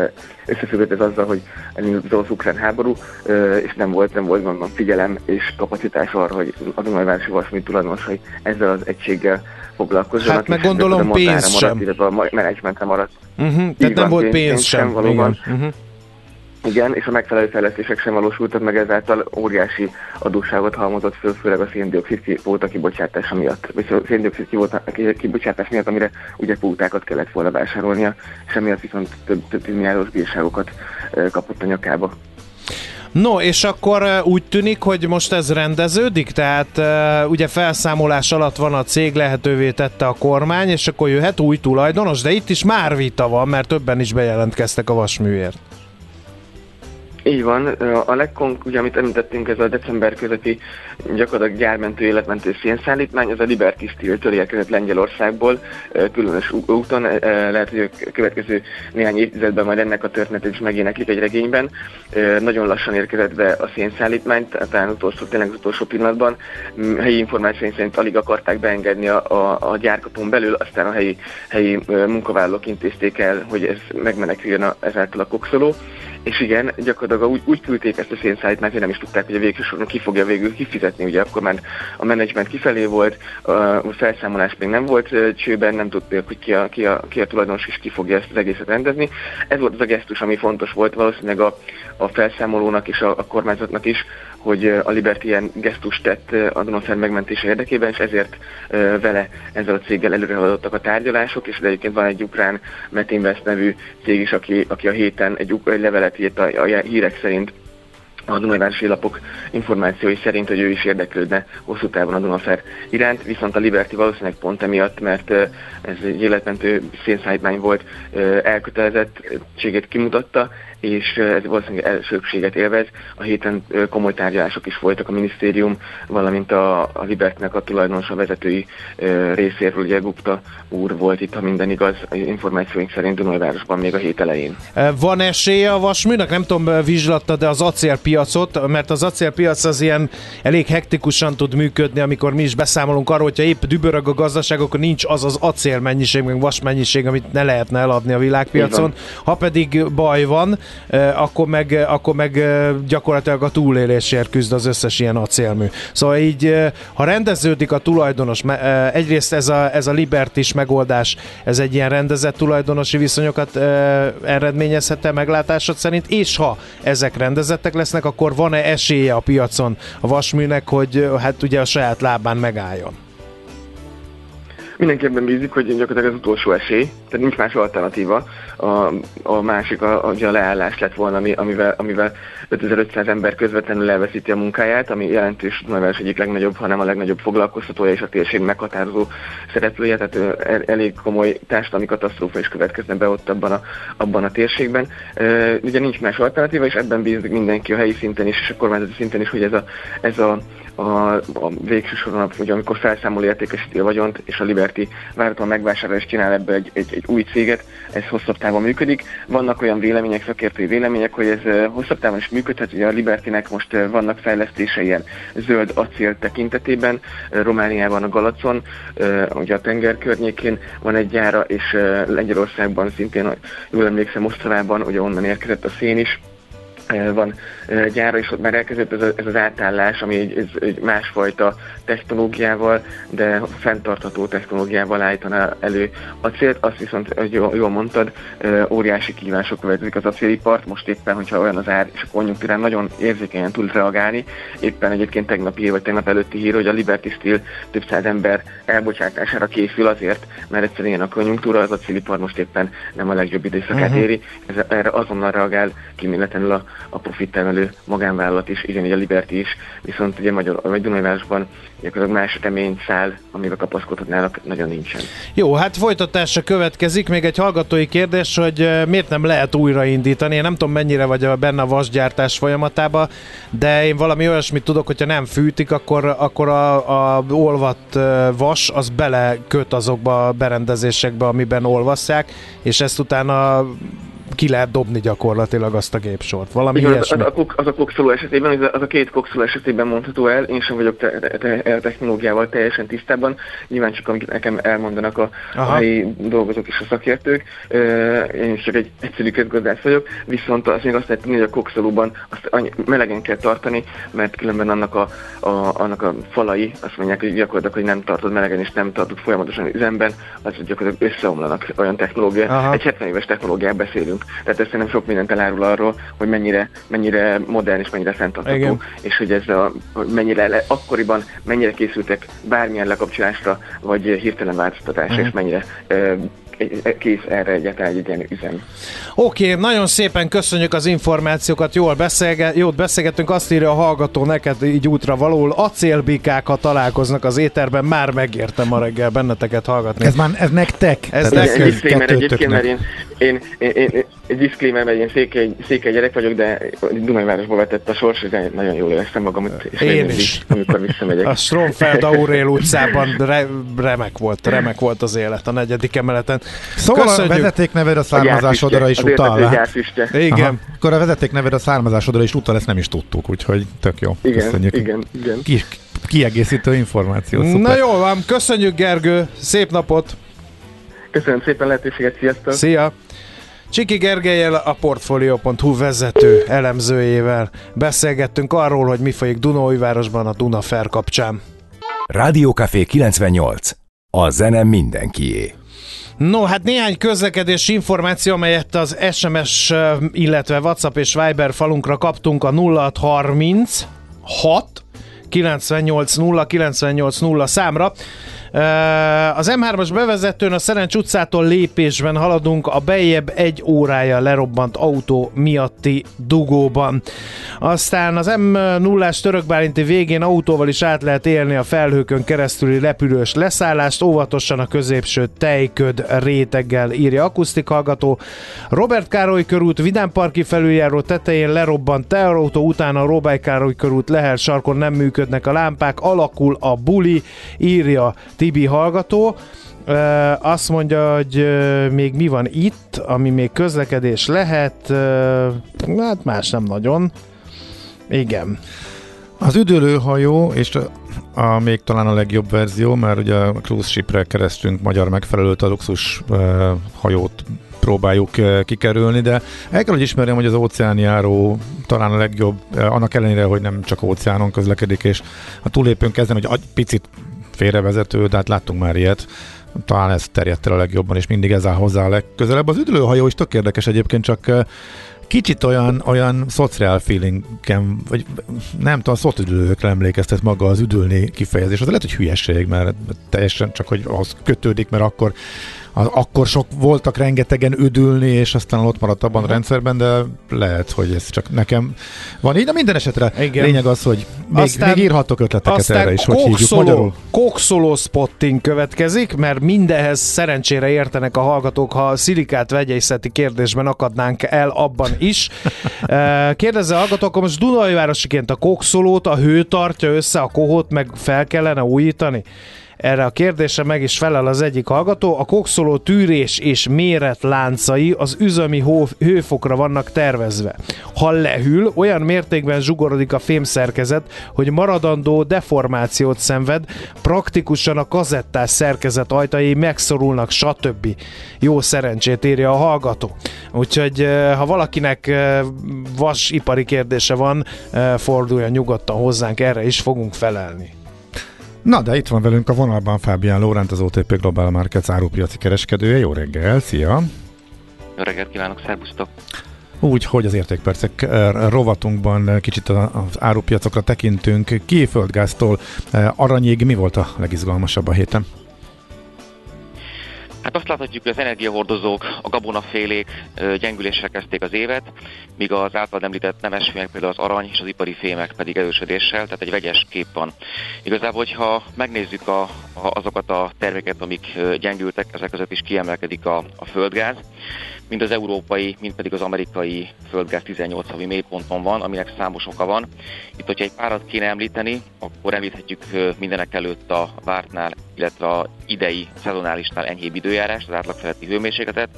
összefüggött ez azzal, hogy az orosz-ukrán háború, és nem volt, nem volt gondolom figyelem és kapacitás arra, hogy a Dunajvárosi Vasmű tulajdonosai ezzel az egységgel foglalkozzanak. Hát meg gondolom pénz sem. Maradt, illetve a menedzsmentre maradt. Uh-huh, tehát nem volt pénz, pénz sem. sem valóban. Igen. Uh-huh. Igen, és a megfelelő fejlesztések sem valósultak meg, ezáltal óriási adósságot halmozott föl, főleg a széndiokszid kvóta kibocsátása miatt, vagy a széndiokszid kibocsátás miatt, amire ugye kvótákat kellett volna vásárolnia, és emiatt viszont több, több milliárdos bírságokat kapott a nyakába. No, és akkor úgy tűnik, hogy most ez rendeződik, tehát ugye felszámolás alatt van a cég, lehetővé tette a kormány, és akkor jöhet új tulajdonos, de itt is már vita van, mert többen is bejelentkeztek a vasműért. Így van, a legkonk, ugye amit említettünk, ez a december közepi gyakorlatilag gyármentő, életmentő szénszállítmány, ez a Liberty Steel-től érkezett Lengyelországból, különös úton, lehet, hogy a következő néhány évtizedben majd ennek a történet is megéneklik egy regényben. Nagyon lassan érkezett be a szénszállítmány, talán utolsó, tényleg az utolsó pillanatban. Helyi információink szerint alig akarták beengedni a, a, a gyárkapon belül, aztán a helyi, helyi munkavállalók intézték el, hogy ez megmeneküljön a, ezáltal a kokszoló. És igen, gyakorlatilag úgy, úgy küldték ezt a szénszállítmányt, hogy nem is tudták, hogy a végső soron ki fogja végül kifizetni. Ugye akkor már a menedzsment kifelé volt, a felszámolás még nem volt csőben, nem tudták, hogy ki a, ki a, ki a tulajdonos és ki fogja ezt az egészet rendezni. Ez volt az a gesztus, ami fontos volt valószínűleg a, a felszámolónak és a, a kormányzatnak is, hogy a Liberty ilyen gesztust tett a Donaszer megmentése érdekében, és ezért vele ezzel a céggel előre haladottak a tárgyalások, és egyébként van egy ukrán Metinvest nevű cég is, aki, aki a héten egy, egy levelet írt a, a hírek szerint a Dunajvárosi lapok információi szerint, hogy ő is érdeklődne hosszú távon a Dunafer iránt, viszont a Liberty valószínűleg pont emiatt, mert ez egy életmentő szénszállítmány volt, elkötelezettséget kimutatta, és ez valószínűleg elsőbséget élvez. A héten komoly tárgyalások is voltak a minisztérium, valamint a, a Libertnek a tulajdonosa vezetői részéről, ugye Gupta úr volt itt, ha minden igaz, információink szerint Dunajvárosban még a hét elején. Van esélye a vasműnek? Nem tudom, vizslatta, de az acélpiacot, mert az acélpiac az ilyen elég hektikusan tud működni, amikor mi is beszámolunk arról, hogyha épp dübörög a gazdaság, akkor nincs az az acél mennyiség, meg vas mennyiség, amit ne lehetne eladni a világpiacon. Ha pedig baj van, akkor meg, akkor meg gyakorlatilag a túlélésért küzd az összes ilyen acélmű. Szóval így, ha rendeződik a tulajdonos, egyrészt ez a, ez a Libertis megoldás, ez egy ilyen rendezett tulajdonosi viszonyokat eredményezhet-e meglátásod szerint, és ha ezek rendezettek lesznek, akkor van-e esélye a piacon a vasműnek, hogy hát ugye a saját lábán megálljon? Mindenképpen bízik, hogy gyakorlatilag az utolsó esély, tehát nincs más alternatíva. A, a másik a, a, leállás lett volna, ami, amivel, amivel 5500 ember közvetlenül elveszíti a munkáját, ami jelentős nagyváros egyik legnagyobb, hanem a legnagyobb foglalkoztatója és a térség meghatározó szereplője, tehát elég komoly társadalmi katasztrófa is következne be ott abban a, abban a térségben. Ugye nincs más alternatíva, és ebben bízik mindenki a helyi szinten is, és a kormányzati szinten is, hogy ez a, ez a a, a végső soron, ugye, amikor felszámol értékesíti a vagyont, és a Liberty várhatóan megvásárol és csinál ebből egy, egy, egy új céget, ez hosszabb távon működik. Vannak olyan vélemények, szakértői vélemények, hogy ez hosszabb távon is működhet, ugye a Libertynek most vannak fejlesztése ilyen zöld acél tekintetében, Romániában a Galacon, ugye a tenger környékén van egy gyára, és Lengyelországban szintén, jól emlékszem, Osztravában, ugye onnan érkezett a szén is, van gyára, és ott már elkezdett ez, ez az átállás, ami egy, ez egy másfajta technológiával, de fenntartható technológiával állítana elő a célt. Azt viszont, hogy jól, mondtad, óriási kívások következik az acélipart. Most éppen, hogyha olyan az ár és a konjunktúrán nagyon érzékenyen tud reagálni, éppen egyébként tegnapi vagy tegnap előtti hír, hogy a Liberty Steel több száz ember elbocsátására készül azért, mert egyszerűen a konjunktúra, az acélipar most éppen nem a legjobb időszakát uh-huh. éri. Ez, erre azonnal reagál kiméletlenül a, a profittermelő magánvállalat is, így a Liberty is, viszont ugye Magyar, vagy Dunajvárosban gyakorlatilag más száll, amivel kapaszkodhatnának, nagyon nincsen. Jó, hát folytatásra következik. Még egy hallgatói kérdés, hogy miért nem lehet újraindítani. Én nem tudom, mennyire vagy benne a vasgyártás folyamatában, de én valami olyasmit tudok, hogyha nem fűtik, akkor, akkor a, a olvat vas az bele köt azokba a berendezésekbe, amiben olvasszák, és ezt utána ki lehet dobni gyakorlatilag azt a gépsort. Valami Igen, ilyesmi. Az, az, az a kokszoló esetében, az a két kokszoló esetében mondható el, én sem vagyok te, te, te, technológiával teljesen tisztában, nyilván csak amit nekem elmondanak a, a helyi dolgozók és a szakértők, én is csak egy egyszerű közgazdász vagyok, viszont azt még azt lehet hogy a kokszolóban azt melegen kell tartani, mert különben annak a, a, annak a falai azt mondják, hogy gyakorlatilag, hogy nem tartod melegen és nem tartod folyamatosan üzemben, az gyakorlatilag összeomlanak olyan technológia. Aha. Egy 70 éves technológiát beszélünk tehát ez szerintem sok mindent elárul arról, hogy mennyire, mennyire modern és mennyire fenntartható, és hogy ez a, mennyire le, akkoriban mennyire készültek bármilyen lekapcsolásra, vagy hirtelen változtatásra, uh-huh. és mennyire kész erre egy ilyen üzem. Oké, okay, nagyon szépen köszönjük az információkat, jól beszélge, jót beszélgetünk, azt írja a hallgató neked így útra való, acélbikák, ha találkoznak az éterben, már megértem ma reggel benneteket hallgatni. Ez már ez nektek. Ez Ez nekünk, egy disclaimer egyébként, mert én, én, én, én, egy disclaimer, mert én székely, székely gyerek vagyok, de Dunajvárosból vetett a sors, de nagyon jól éreztem magam, és Én is. mindig, amikor visszamegyek. A Stromfeld Aurél utcában re, remek volt, remek volt az élet a negyedik emeleten. Szóval Köszönjük. a vezetékneved a A származásodra is utal. Hát? Igen. Aha. Akkor a vezetékneved a származásodra is utal, ezt nem is tudtuk, úgyhogy tök jó. Igen, Köszönjük. igen, igen. Ki, kiegészítő információ. Szuper. Na jól van, köszönjük Gergő, szép napot, Köszönöm szépen lehetőséget, sziasztok! szia! Csiki Gergelyel, a Portfolio.hu vezető elemzőjével beszélgettünk arról, hogy mi folyik Dunaújvárosban a Duna Fair kapcsán. Rádiókafé 98. A zene mindenkié. No, hát néhány közlekedés információ, amelyet az SMS, illetve WhatsApp és Viber falunkra kaptunk a 0630 6 98 0 98 0 számra. Az M3-as bevezetőn a Szerencs utcától lépésben haladunk a bejebb egy órája lerobbant autó miatti dugóban. Aztán az M0-ás törökbálinti végén autóval is át lehet élni a felhőkön keresztüli repülős leszállást, óvatosan a középső tejköd réteggel írja akusztik hallgató. Robert Károly körút Vidámparki felüljáró tetején lerobbant teherautó, utána Robert Károly körút Lehel sarkon nem működnek a lámpák, alakul a buli, írja Tibi hallgató. Azt mondja, hogy még mi van itt, ami még közlekedés lehet, hát más nem nagyon. Igen. Az üdülőhajó, és a, a, még talán a legjobb verzió, mert ugye a cruise shipre keresztünk magyar megfelelőt, a luxus uh, hajót próbáljuk uh, kikerülni, de el kell, hogy ismerjem, hogy az óceánjáró talán a legjobb, uh, annak ellenére, hogy nem csak óceánon közlekedik, és a túlépünk ezen, hogy egy picit félrevezető, de hát láttunk már ilyet, talán ez terjedt el a legjobban, és mindig ez áll hozzá a legközelebb. Az üdülőhajó is tök érdekes egyébként, csak kicsit olyan, olyan szociál feelingem, vagy nem tudom, szotüdülőkre emlékeztet maga az üdülni kifejezés. Az lehet, hogy hülyeség, mert teljesen csak, hogy ahhoz kötődik, mert akkor az, akkor sok voltak rengetegen üdülni, és aztán ott maradt abban a rendszerben, de lehet, hogy ez csak nekem van így. De minden esetre Igen. lényeg az, hogy még, Aztán- még írhatok ötleteket erre is, hogy hívjuk magyarul. kókszoló spotting következik, mert mindenhez szerencsére értenek a hallgatók, ha a szilikát vegyészeti kérdésben akadnánk el abban is. Kérdezze a hallgatók, akkor most Dunajvárosiként a kókszolót, a hő tartja össze a kohót, meg fel kellene újítani? Erre a kérdésre meg is felel az egyik hallgató. A kokszoló tűrés és méret láncai az üzemi hőfokra vannak tervezve. Ha lehűl, olyan mértékben zsugorodik a fémszerkezet, hogy maradandó deformációt szenved, praktikusan a kazettás szerkezet ajtai megszorulnak, stb. Jó szerencsét írja a hallgató. Úgyhogy ha valakinek vasipari kérdése van, forduljon nyugodtan hozzánk, erre is fogunk felelni. Na, de itt van velünk a vonalban Fábián Lórent, az OTP Global Markets árupiaci kereskedője. Jó reggel, szia! Jó reggelt kívánok, szervusztok! Úgy, hogy az értékpercek eh, rovatunkban kicsit az árupiacokra tekintünk. Ki földgáztól eh, aranyig mi volt a legizgalmasabb a héten? Hát azt láthatjuk, hogy az energiahordozók, a gabonafélék gyengülésre kezdték az évet, míg az általad említett nemesfémek, például az arany és az ipari fémek pedig erősödéssel, tehát egy vegyes kép van. Igazából, hogyha megnézzük a, a, azokat a terméket, amik gyengültek, ezek között is kiemelkedik a, a földgáz, mind az európai, mind pedig az amerikai földgáz 18 havi mélyponton van, aminek számos oka van. Itt, hogyha egy párat kéne említeni, akkor említhetjük mindenek előtt a vártnál, illetve a idei szezonálisnál enyhébb időjárást, az átlag feletti hőmérsékletet,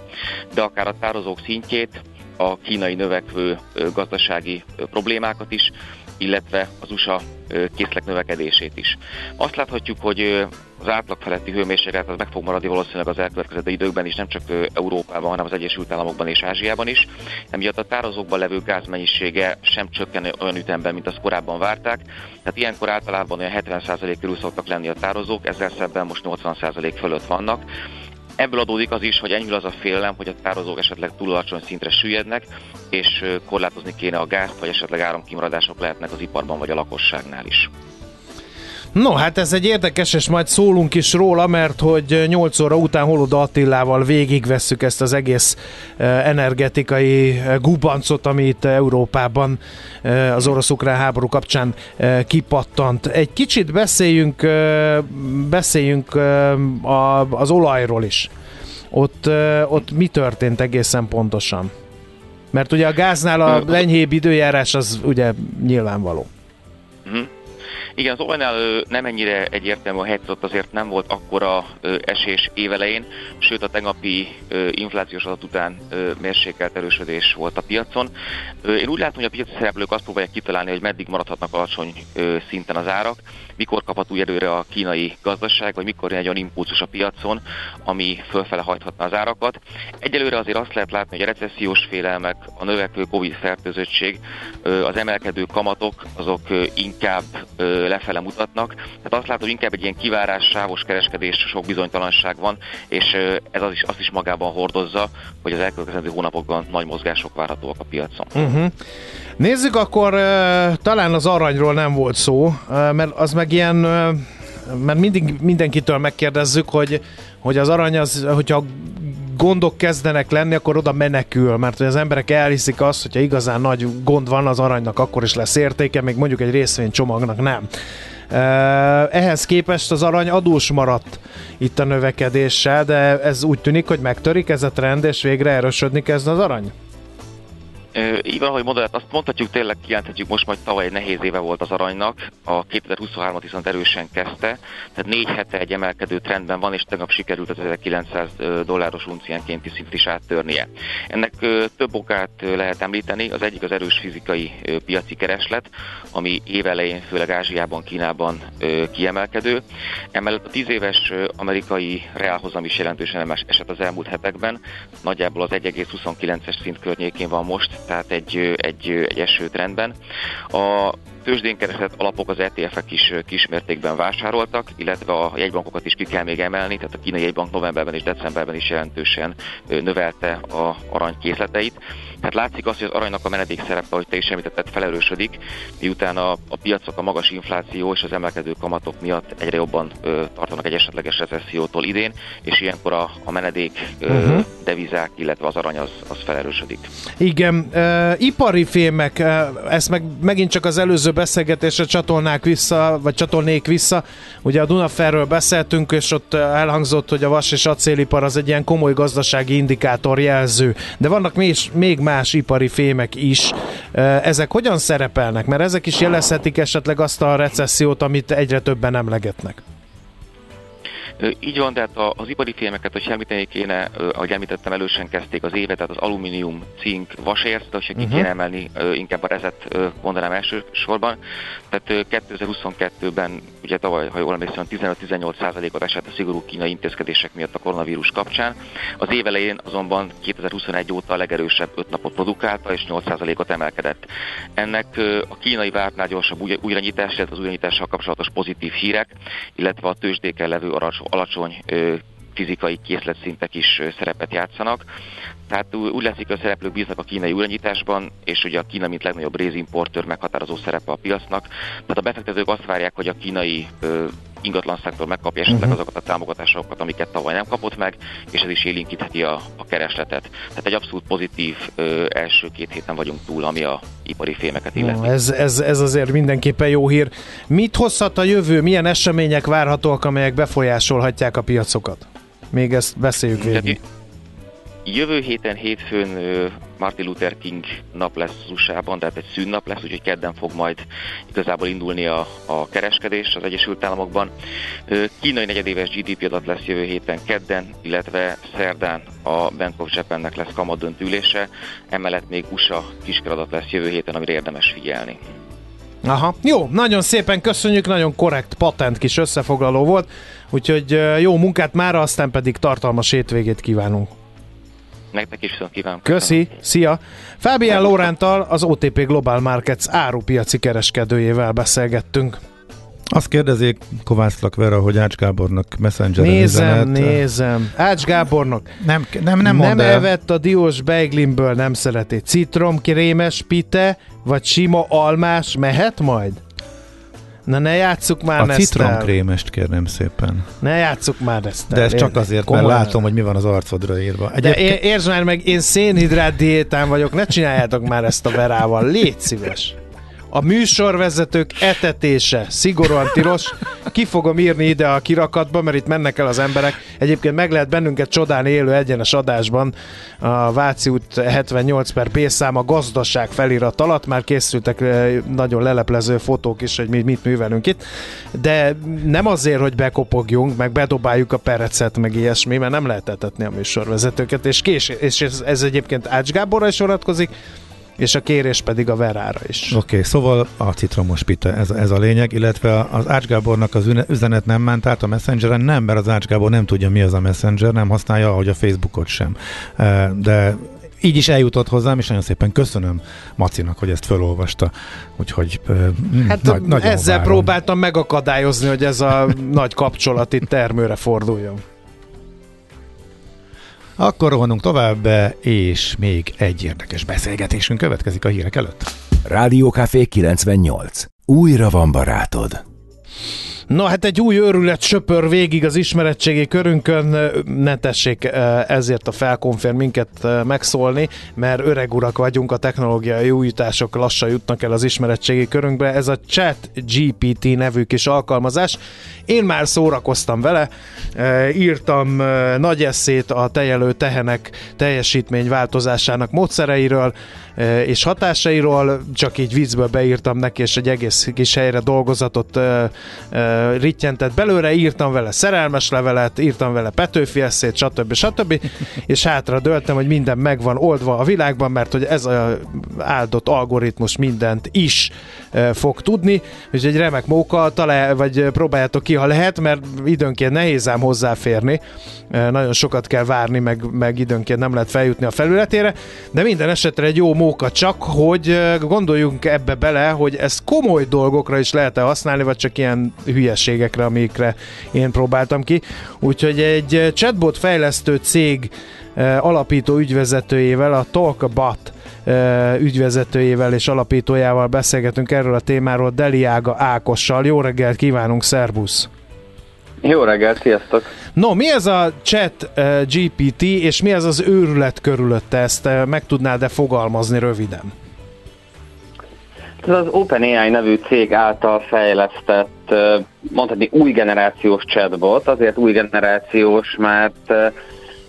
de akár a tározók szintjét, a kínai növekvő gazdasági problémákat is, illetve az USA készlek növekedését is. Azt láthatjuk, hogy az átlag feletti hőmérséklet az meg fog maradni valószínűleg az elkövetkező időkben is, nem csak Európában, hanem az Egyesült Államokban és Ázsiában is. Emiatt a tározókban levő gáz sem csökken olyan ütemben, mint azt korábban várták. Tehát ilyenkor általában olyan 70% körül szoktak lenni a tározók, ezzel szemben most 80% fölött vannak. Ebből adódik az is, hogy enyhül az a félelem, hogy a tározók esetleg túl alacsony szintre süllyednek, és korlátozni kéne a gázt, vagy esetleg áramkimaradások lehetnek az iparban vagy a lakosságnál is. No, hát ez egy érdekes, és majd szólunk is róla, mert hogy 8 óra után Holoda Attilával végigvesszük ezt az egész eh, energetikai eh, gubancot, ami itt Európában eh, az orosz-ukrán háború kapcsán kipattant. Egy kicsit beszéljünk, beszéljünk az olajról is. Ott, ott mi történt egészen pontosan? Mert ugye a gáznál a lenyhébb időjárás az ugye nyilvánvaló. Uh-huh. Igen, az olajnál nem ennyire egyértelmű a helyzet, ott azért nem volt akkora esés évelején, sőt a tegnapi inflációs adat után mérsékelt erősödés volt a piacon. Én úgy látom, hogy a piaci szereplők azt próbálják kitalálni, hogy meddig maradhatnak alacsony szinten az árak, mikor kaphat új erőre a kínai gazdaság, vagy mikor egy olyan impulzus a piacon, ami fölfele hajthatna az árakat. Egyelőre azért azt lehet látni, hogy a recessziós félelmek, a növekvő Covid fertőzöttség, az emelkedő kamatok, azok inkább lefele mutatnak. Tehát azt látom, hogy inkább egy ilyen kivárás, sávos kereskedés, sok bizonytalanság van, és ez az is, azt is magában hordozza, hogy az elkövetkező hónapokban nagy mozgások várhatóak a piacon. Uh-huh. Nézzük akkor, talán az aranyról nem volt szó, mert az meg ilyen, mert mindig mindenkitől megkérdezzük, hogy, hogy az arany az, hogyha gondok kezdenek lenni, akkor oda menekül, mert hogy az emberek elhiszik azt, hogyha igazán nagy gond van az aranynak, akkor is lesz értéke, még mondjuk egy részvénycsomagnak nem. Ehhez képest az arany adós maradt itt a növekedéssel, de ez úgy tűnik, hogy megtörik ez a trend, és végre erősödni kezd az arany? Így van, ahogy mondod, azt mondhatjuk, tényleg kijelenthetjük most majd tavaly egy nehéz éve volt az aranynak, a 2023-at viszont erősen kezdte, tehát négy hete egy emelkedő trendben van, és tegnap sikerült az 1900 dolláros unciánkénti szint is áttörnie. Ennek több okát lehet említeni, az egyik az erős fizikai piaci kereslet, ami évelején főleg Ázsiában, Kínában kiemelkedő. Emellett a 10 éves amerikai reálhozam is jelentősen esett az elmúlt hetekben, nagyjából az 1,29-es szint környékén van most, tehát egy, egy, egy esőtrendben. A tőzsdén keresett alapok az ETF-ek is kismértékben vásároltak, illetve a jegybankokat is ki kell még emelni, tehát a kínai jegybank novemberben és decemberben is jelentősen növelte a aranykészleteit. Tehát látszik az, hogy az aranynak a menedék szerepe, ahogy te is említetted, felerősödik, miután a, a piacok a magas infláció és az emelkedő kamatok miatt egyre jobban ö, tartanak egy esetleges recessziótól idén, és ilyenkor a, a menedék ö, uh-huh. devizák, illetve az arany az, az felerősödik. Igen, uh, ipari fémek, uh, ezt meg megint csak az előző beszélgetésre csatolnák vissza, vagy csatolnék vissza. Ugye a Dunaferről beszéltünk, és ott elhangzott, hogy a vas és acélipar az egy ilyen komoly gazdasági indikátor jelző. De vannak még, még más ipari fémek is. Ezek hogyan szerepelnek? Mert ezek is jelezhetik esetleg azt a recessziót, amit egyre többen emlegetnek. Így van, de hát az ipari filmeket, hogy említeni kéne, ahogy említettem, elősen kezdték az évet, tehát az alumínium, cink, vasért, de hogyha ki uh-huh. kéne emelni, inkább a rezet mondanám elsősorban. Tehát 2022-ben, ugye tavaly, ha jól emlékszem, 15-18 százalékot esett a szigorú kínai intézkedések miatt a koronavírus kapcsán. Az év elején azonban 2021 óta a legerősebb 5 napot produkálta, és 8 százalékot emelkedett. Ennek a kínai vártnál gyorsabb újranyitás, illetve az újranyitással kapcsolatos pozitív hírek, illetve a tőzsdéken levő alacsony fizikai készletszintek is szerepet játszanak. Tehát úgy látszik, hogy a szereplők bíznak a kínai újranyításban, és ugye a Kína, mint legnagyobb rézimportőr meghatározó szerepe a piacnak. Tehát a befektetők azt várják, hogy a kínai ö, ingatlan szektor megkapja esetleg uh-huh. azokat a támogatásokat, amiket tavaly nem kapott meg, és ez is élinkítheti a, a keresletet. Tehát egy abszolút pozitív ö, első két héten vagyunk túl, ami a ipari fémeket illeti. No, ez, ez, ez azért mindenképpen jó hír. Mit hozhat a jövő, milyen események várhatóak, amelyek befolyásolhatják a piacokat? Még ezt beszéljük végig. Jövő héten hétfőn Martin Luther King nap lesz az USA-ban, tehát egy szűnnap lesz, úgyhogy kedden fog majd igazából indulni a, a kereskedés az Egyesült Államokban. Kínai negyedéves GDP adat lesz jövő héten kedden, illetve szerdán a Bank of Japannek lesz kamadöntülése, emellett még USA kiskeradat lesz jövő héten, amire érdemes figyelni. Aha, jó, nagyon szépen köszönjük, nagyon korrekt, patent kis összefoglaló volt, úgyhogy jó munkát már, aztán pedig tartalmas hétvégét kívánunk. Nektek is viszont kívánom. Köszi, szia! Fabian Lorántal, az OTP Global Markets árupiaci kereskedőjével beszélgettünk. Azt kérdezik Kovács Lakvera, hogy Ács Gábornak messenger Nézem, üzenet. nézem. Ács Gábornak nem, nem, nem, nem evett a diós beiglinből, nem szereti. Citrom, krémes, pite, vagy sima almás mehet majd? Na ne játsszuk már A ezt el. citromkrémest kérném szépen. Ne játsszuk már ezt. De ez csak azért, komolyan. mert látom, hogy mi van az arcodra írva. De Egyébként é- értsd már meg, én szénhidrát diétán vagyok, ne csináljátok már ezt a verával, légy szíves. A műsorvezetők etetése szigorúan tilos. Ki fogom írni ide a kirakatba, mert itt mennek el az emberek. Egyébként meg lehet bennünket csodálni élő egyenes adásban. A Váci út 78 per B szám a gazdaság felirat alatt. Már készültek eh, nagyon leleplező fotók is, hogy mi mit művelünk itt. De nem azért, hogy bekopogjunk, meg bedobáljuk a perecet, meg ilyesmi, mert nem lehet etetni a műsorvezetőket. És, kés, és ez, ez egyébként Ács Gáborra is vonatkozik, és a kérés pedig a Verára is. Oké, okay, szóval a citromos pite, ez, ez a lényeg, illetve az Ács Gábornak az üzenet nem ment át a Messengeren, nem, mert az Ács Gábor nem tudja mi az a Messenger, nem használja, ahogy a Facebookot sem. De így is eljutott hozzám, és nagyon szépen köszönöm Macinak, hogy ezt felolvasta. Úgyhogy mm, Hát nagy, ezzel várom. próbáltam megakadályozni, hogy ez a nagy kapcsolat itt termőre forduljon. Akkor rohanunk tovább, és még egy érdekes beszélgetésünk következik a hírek előtt. Rádiókafé 98. Újra van barátod. No, hát egy új őrület söpör végig az ismeretségi körünkön, ne tessék eh, ezért a felkonfér minket eh, megszólni, mert öreg urak vagyunk, a technológiai újítások lassan jutnak el az ismeretségi körünkbe. Ez a Chat GPT nevű kis alkalmazás. Én már szórakoztam vele, eh, írtam nagy eszét a tejelő tehenek teljesítmény változásának módszereiről és hatásairól, csak így viccből beírtam neki, és egy egész kis helyre dolgozatot eh, rittyentett belőle, írtam vele szerelmes levelet, írtam vele Petőfi eszét, stb. stb. és hátra döltem, hogy minden megvan oldva a világban, mert hogy ez a áldott algoritmus mindent is fog tudni, és egy remek móka, talál, vagy próbáljátok ki, ha lehet, mert időnként nehéz ám hozzáférni, nagyon sokat kell várni, meg, meg időnként nem lehet feljutni a felületére, de minden esetre egy jó móka, csak hogy gondoljunk ebbe bele, hogy ezt komoly dolgokra is lehet-e használni, vagy csak ilyen hülyeségekre, amikre én próbáltam ki. Úgyhogy egy eh, chatbot fejlesztő cég eh, alapító ügyvezetőjével, a Talkbot eh, ügyvezetőjével és alapítójával beszélgetünk erről a témáról, Deliága Ákossal. Jó reggelt kívánunk, szervusz! Jó reggelt, sziasztok! No, mi ez a chat GPT, és mi ez az őrület körülötte? Ezt meg tudnád-e fogalmazni röviden? Ez az OpenAI nevű cég által fejlesztett, mondhatni új generációs chatbot, azért új generációs, mert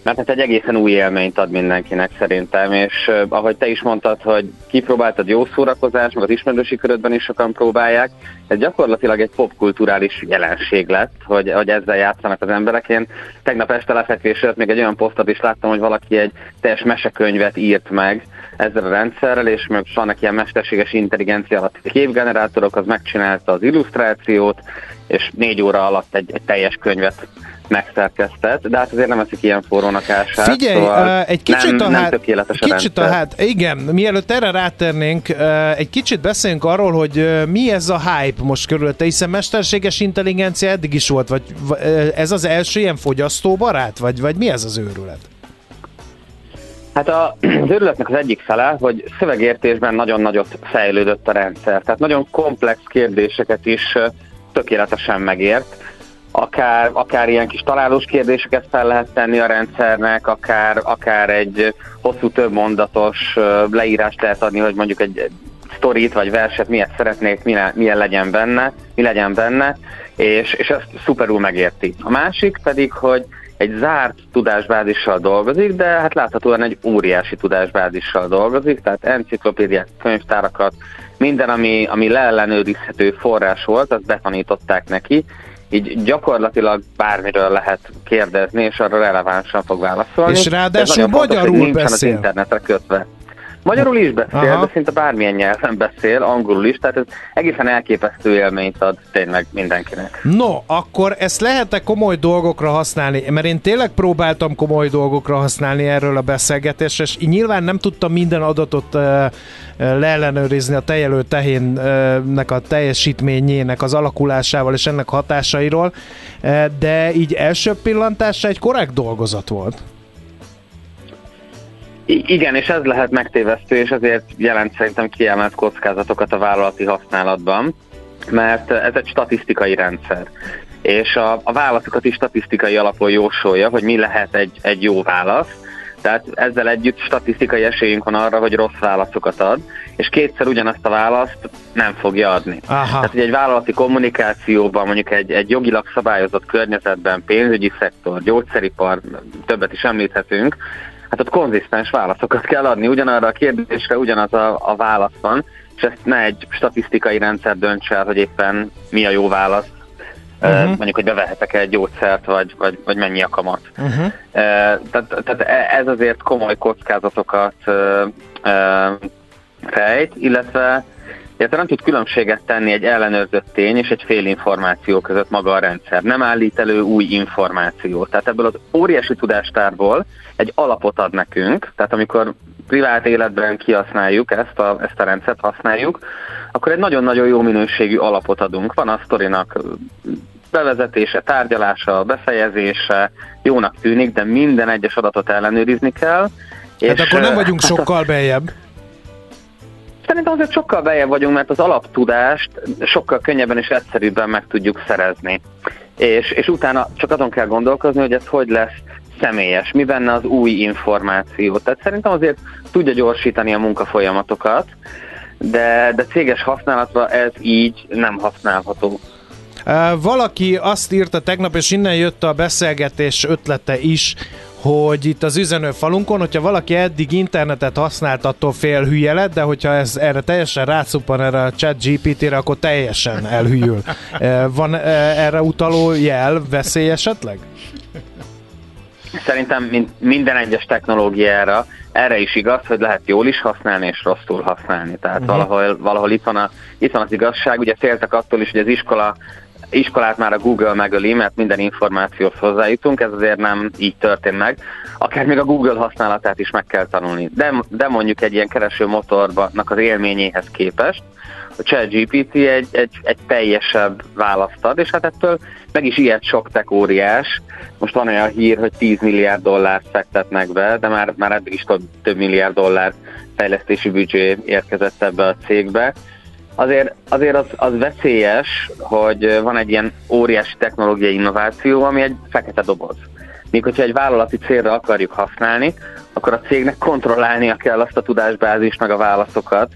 mert hát egy egészen új élményt ad mindenkinek szerintem, és uh, ahogy te is mondtad, hogy kipróbáltad jó szórakozás, meg az ismerősi körödben is sokan próbálják, ez gyakorlatilag egy popkulturális jelenség lett, hogy, hogy ezzel játszanak az emberek. Én tegnap este lefekvés előtt még egy olyan posztot is láttam, hogy valaki egy teljes mesekönyvet írt meg ezzel a rendszerrel, és meg vannak ilyen mesterséges intelligencia alatt képgenerátorok, az megcsinálta az illusztrációt, és négy óra alatt egy, egy teljes könyvet megszerkesztett, de hát azért nem eszik ilyen forrónak ását. Figyelj, szóval egy kicsit nem, a nem hát, a kicsit a rendszer. hát, igen, mielőtt erre rátérnénk, uh, egy kicsit beszéljünk arról, hogy mi ez a hype most körülötte, hiszen mesterséges intelligencia eddig is volt, vagy ez az első ilyen fogyasztóbarát, vagy, vagy mi ez az őrület? Hát a, az örületnek az egyik fele, hogy szövegértésben nagyon nagyot fejlődött a rendszer. Tehát nagyon komplex kérdéseket is tökéletesen megért. Akár, akár ilyen kis találós kérdéseket fel lehet tenni a rendszernek, akár, akár egy hosszú több mondatos leírást lehet adni, hogy mondjuk egy sztorit vagy verset miért szeretnék, milyen, milyen legyen benne, mi legyen benne, és, és ezt szuperul megérti. A másik pedig, hogy egy zárt tudásbázissal dolgozik, de hát láthatóan egy óriási tudásbázissal dolgozik, tehát enciklopédiák, könyvtárakat, minden, ami, ami leellenőrizhető forrás volt, azt betanították neki, így gyakorlatilag bármiről lehet kérdezni, és arra relevánsan fog válaszolni. És ráadásul fontos, hogy magyarul nincsen beszél. az internetre kötve. Magyarul is beszél, Aha. de szinte bármilyen nyelven beszél, angolul is, tehát ez egészen elképesztő élményt ad tényleg mindenkinek. No, akkor ezt lehet-e komoly dolgokra használni? Mert én tényleg próbáltam komoly dolgokra használni erről a beszélgetésre, és nyilván nem tudtam minden adatot uh, leellenőrizni a tejelő tehénnek a teljesítményének az alakulásával és ennek hatásairól, de így első pillantásra egy korrekt dolgozat volt. Igen, és ez lehet megtévesztő, és ezért jelent szerintem kiemelt kockázatokat a vállalati használatban. mert ez egy statisztikai rendszer és a, a válaszokat is statisztikai alapon jósolja, hogy mi lehet egy, egy jó válasz, tehát ezzel együtt statisztikai esélyünk van arra, hogy rossz válaszokat ad, és kétszer ugyanazt a választ nem fogja adni. Aha. Tehát, hogy egy vállalati kommunikációban, mondjuk egy, egy jogilag szabályozott környezetben, pénzügyi szektor, gyógyszeripar, többet is említhetünk, hát ott konzisztens válaszokat kell adni, ugyanarra a kérdésre ugyanaz a, a válasz van, és ezt ne egy statisztikai rendszer dönts el, hogy éppen mi a jó válasz, uh-huh. mondjuk, hogy bevehetek egy gyógyszert, vagy, vagy, vagy mennyi a kamat. Uh-huh. Tehát, tehát e, ez azért komoly kockázatokat fejt, illetve illetve nem tud különbséget tenni egy ellenőrzött tény és egy fél információ között maga a rendszer. Nem állít elő új információt. Tehát ebből az óriási tudástárból egy alapot ad nekünk, tehát amikor privát életben kihasználjuk ezt a, ezt a rendszert, használjuk, akkor egy nagyon-nagyon jó minőségű alapot adunk. Van a sztorinak bevezetése, tárgyalása, befejezése jónak tűnik, de minden egyes adatot ellenőrizni kell. Hát és akkor nem vagyunk sokkal bejebb. Szerintem azért sokkal bejebb vagyunk, mert az alaptudást sokkal könnyebben és egyszerűbben meg tudjuk szerezni. És, és utána csak azon kell gondolkozni, hogy ez hogy lesz személyes, mi benne az új információ. Tehát szerintem azért tudja gyorsítani a munkafolyamatokat, de, de céges használatra ez így nem használható. Valaki azt írta tegnap, és innen jött a beszélgetés ötlete is, hogy itt az üzenőfalunkon, hogyha valaki eddig internetet használt, attól fél hülye lett, de hogyha ez erre teljesen rátszuppan erre a chat GPT-re, akkor teljesen elhűl. Van erre utaló jel, veszély esetleg? Szerintem minden egyes technológiára erre is igaz, hogy lehet jól is használni és rosszul használni. Tehát uh-huh. valahol, valahol itt, van a, itt van az igazság. Ugye féltek attól is, hogy az iskola iskolát már a Google megöli, mert minden információt hozzájutunk, ez azért nem így történt meg. Akár még a Google használatát is meg kell tanulni. De, de mondjuk egy ilyen kereső motornak az élményéhez képest, a ChatGPT egy, egy, egy teljesebb választ ad, és hát ettől meg is ilyet sok tech óriás. Most van olyan hír, hogy 10 milliárd dollárt fektetnek be, de már, már eddig is több, több milliárd dollár fejlesztési büdzsé érkezett ebbe a cégbe azért, azért az, az veszélyes, hogy van egy ilyen óriási technológiai innováció, ami egy fekete doboz. Míg hogyha egy vállalati célra akarjuk használni, akkor a cégnek kontrollálnia kell azt a tudásbázist, meg a válaszokat,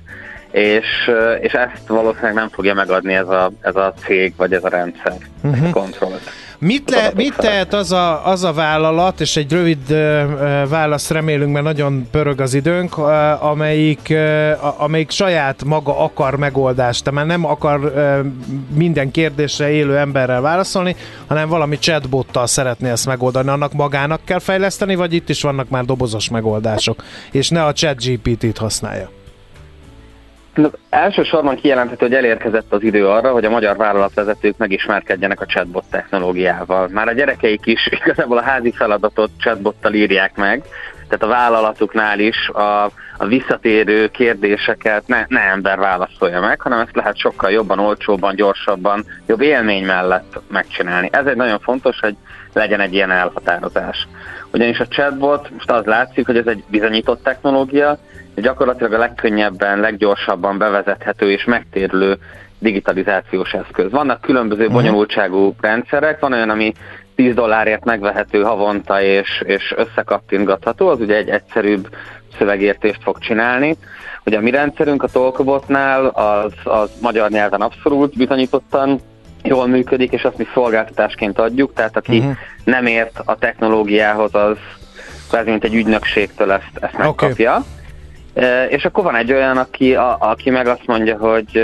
és, és ezt valószínűleg nem fogja megadni ez a, ez a cég, vagy ez a rendszer, uh-huh. ezt a kontrollt. Mit, le, mit tehet az a, az a vállalat, és egy rövid uh, választ remélünk, mert nagyon pörög az időnk, amelyik, amelyik saját maga akar megoldást, tehát nem akar minden kérdésre élő emberrel válaszolni, hanem valami chatbottal szeretné ezt megoldani. Annak magának kell fejleszteni, vagy itt is vannak már dobozos megoldások, és ne a chat GPT-t használja? Elsősorban kijelenthető, hogy elérkezett az idő arra, hogy a magyar vállalatvezetők megismerkedjenek a chatbot technológiával. Már a gyerekeik is igazából a házi feladatot chatbottal írják meg, tehát a vállalatuknál is a, a visszatérő kérdéseket ne, ne ember válaszolja meg, hanem ezt lehet sokkal jobban, olcsóbban, gyorsabban, jobb élmény mellett megcsinálni. Ez egy nagyon fontos, hogy legyen egy ilyen elhatározás. Ugyanis a chatbot, most az látszik, hogy ez egy bizonyított technológia, gyakorlatilag a legkönnyebben, leggyorsabban bevezethető és megtérülő digitalizációs eszköz. Vannak különböző uh-huh. bonyolultságú rendszerek, van olyan, ami 10 dollárért megvehető havonta és, és összekattintgatható, az ugye egy egyszerűbb szövegértést fog csinálni. Ugye a mi rendszerünk a Tolkobotnál az, az magyar nyelven abszolút bizonyítottan jól működik, és azt mi szolgáltatásként adjuk, tehát aki uh-huh. nem ért a technológiához, az kvázi mint egy ügynökségtől ezt, ezt megkapja. Okay. És akkor van egy olyan, aki, a, aki meg azt mondja, hogy,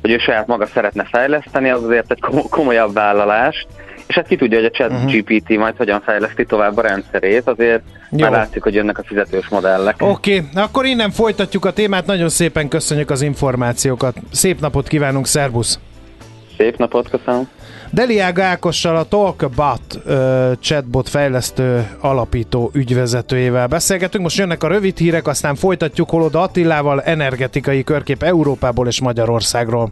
hogy ő saját maga szeretne fejleszteni, az azért egy komolyabb vállalás, és hát ki tudja, hogy a chat uh-huh. Mhm. GPT majd hogyan fejleszti tovább a rendszerét, azért Jó. már látszik, hogy jönnek a fizetős modellek. Oké, okay. akkor innen folytatjuk a témát, nagyon szépen köszönjük az információkat. Szép napot kívánunk, szervusz! Szép napot, köszönöm! Deliága Ákossal a Talkabout uh, chatbot fejlesztő alapító ügyvezetőjével beszélgetünk. Most jönnek a rövid hírek, aztán folytatjuk Holoda Attilával energetikai körkép Európából és Magyarországról.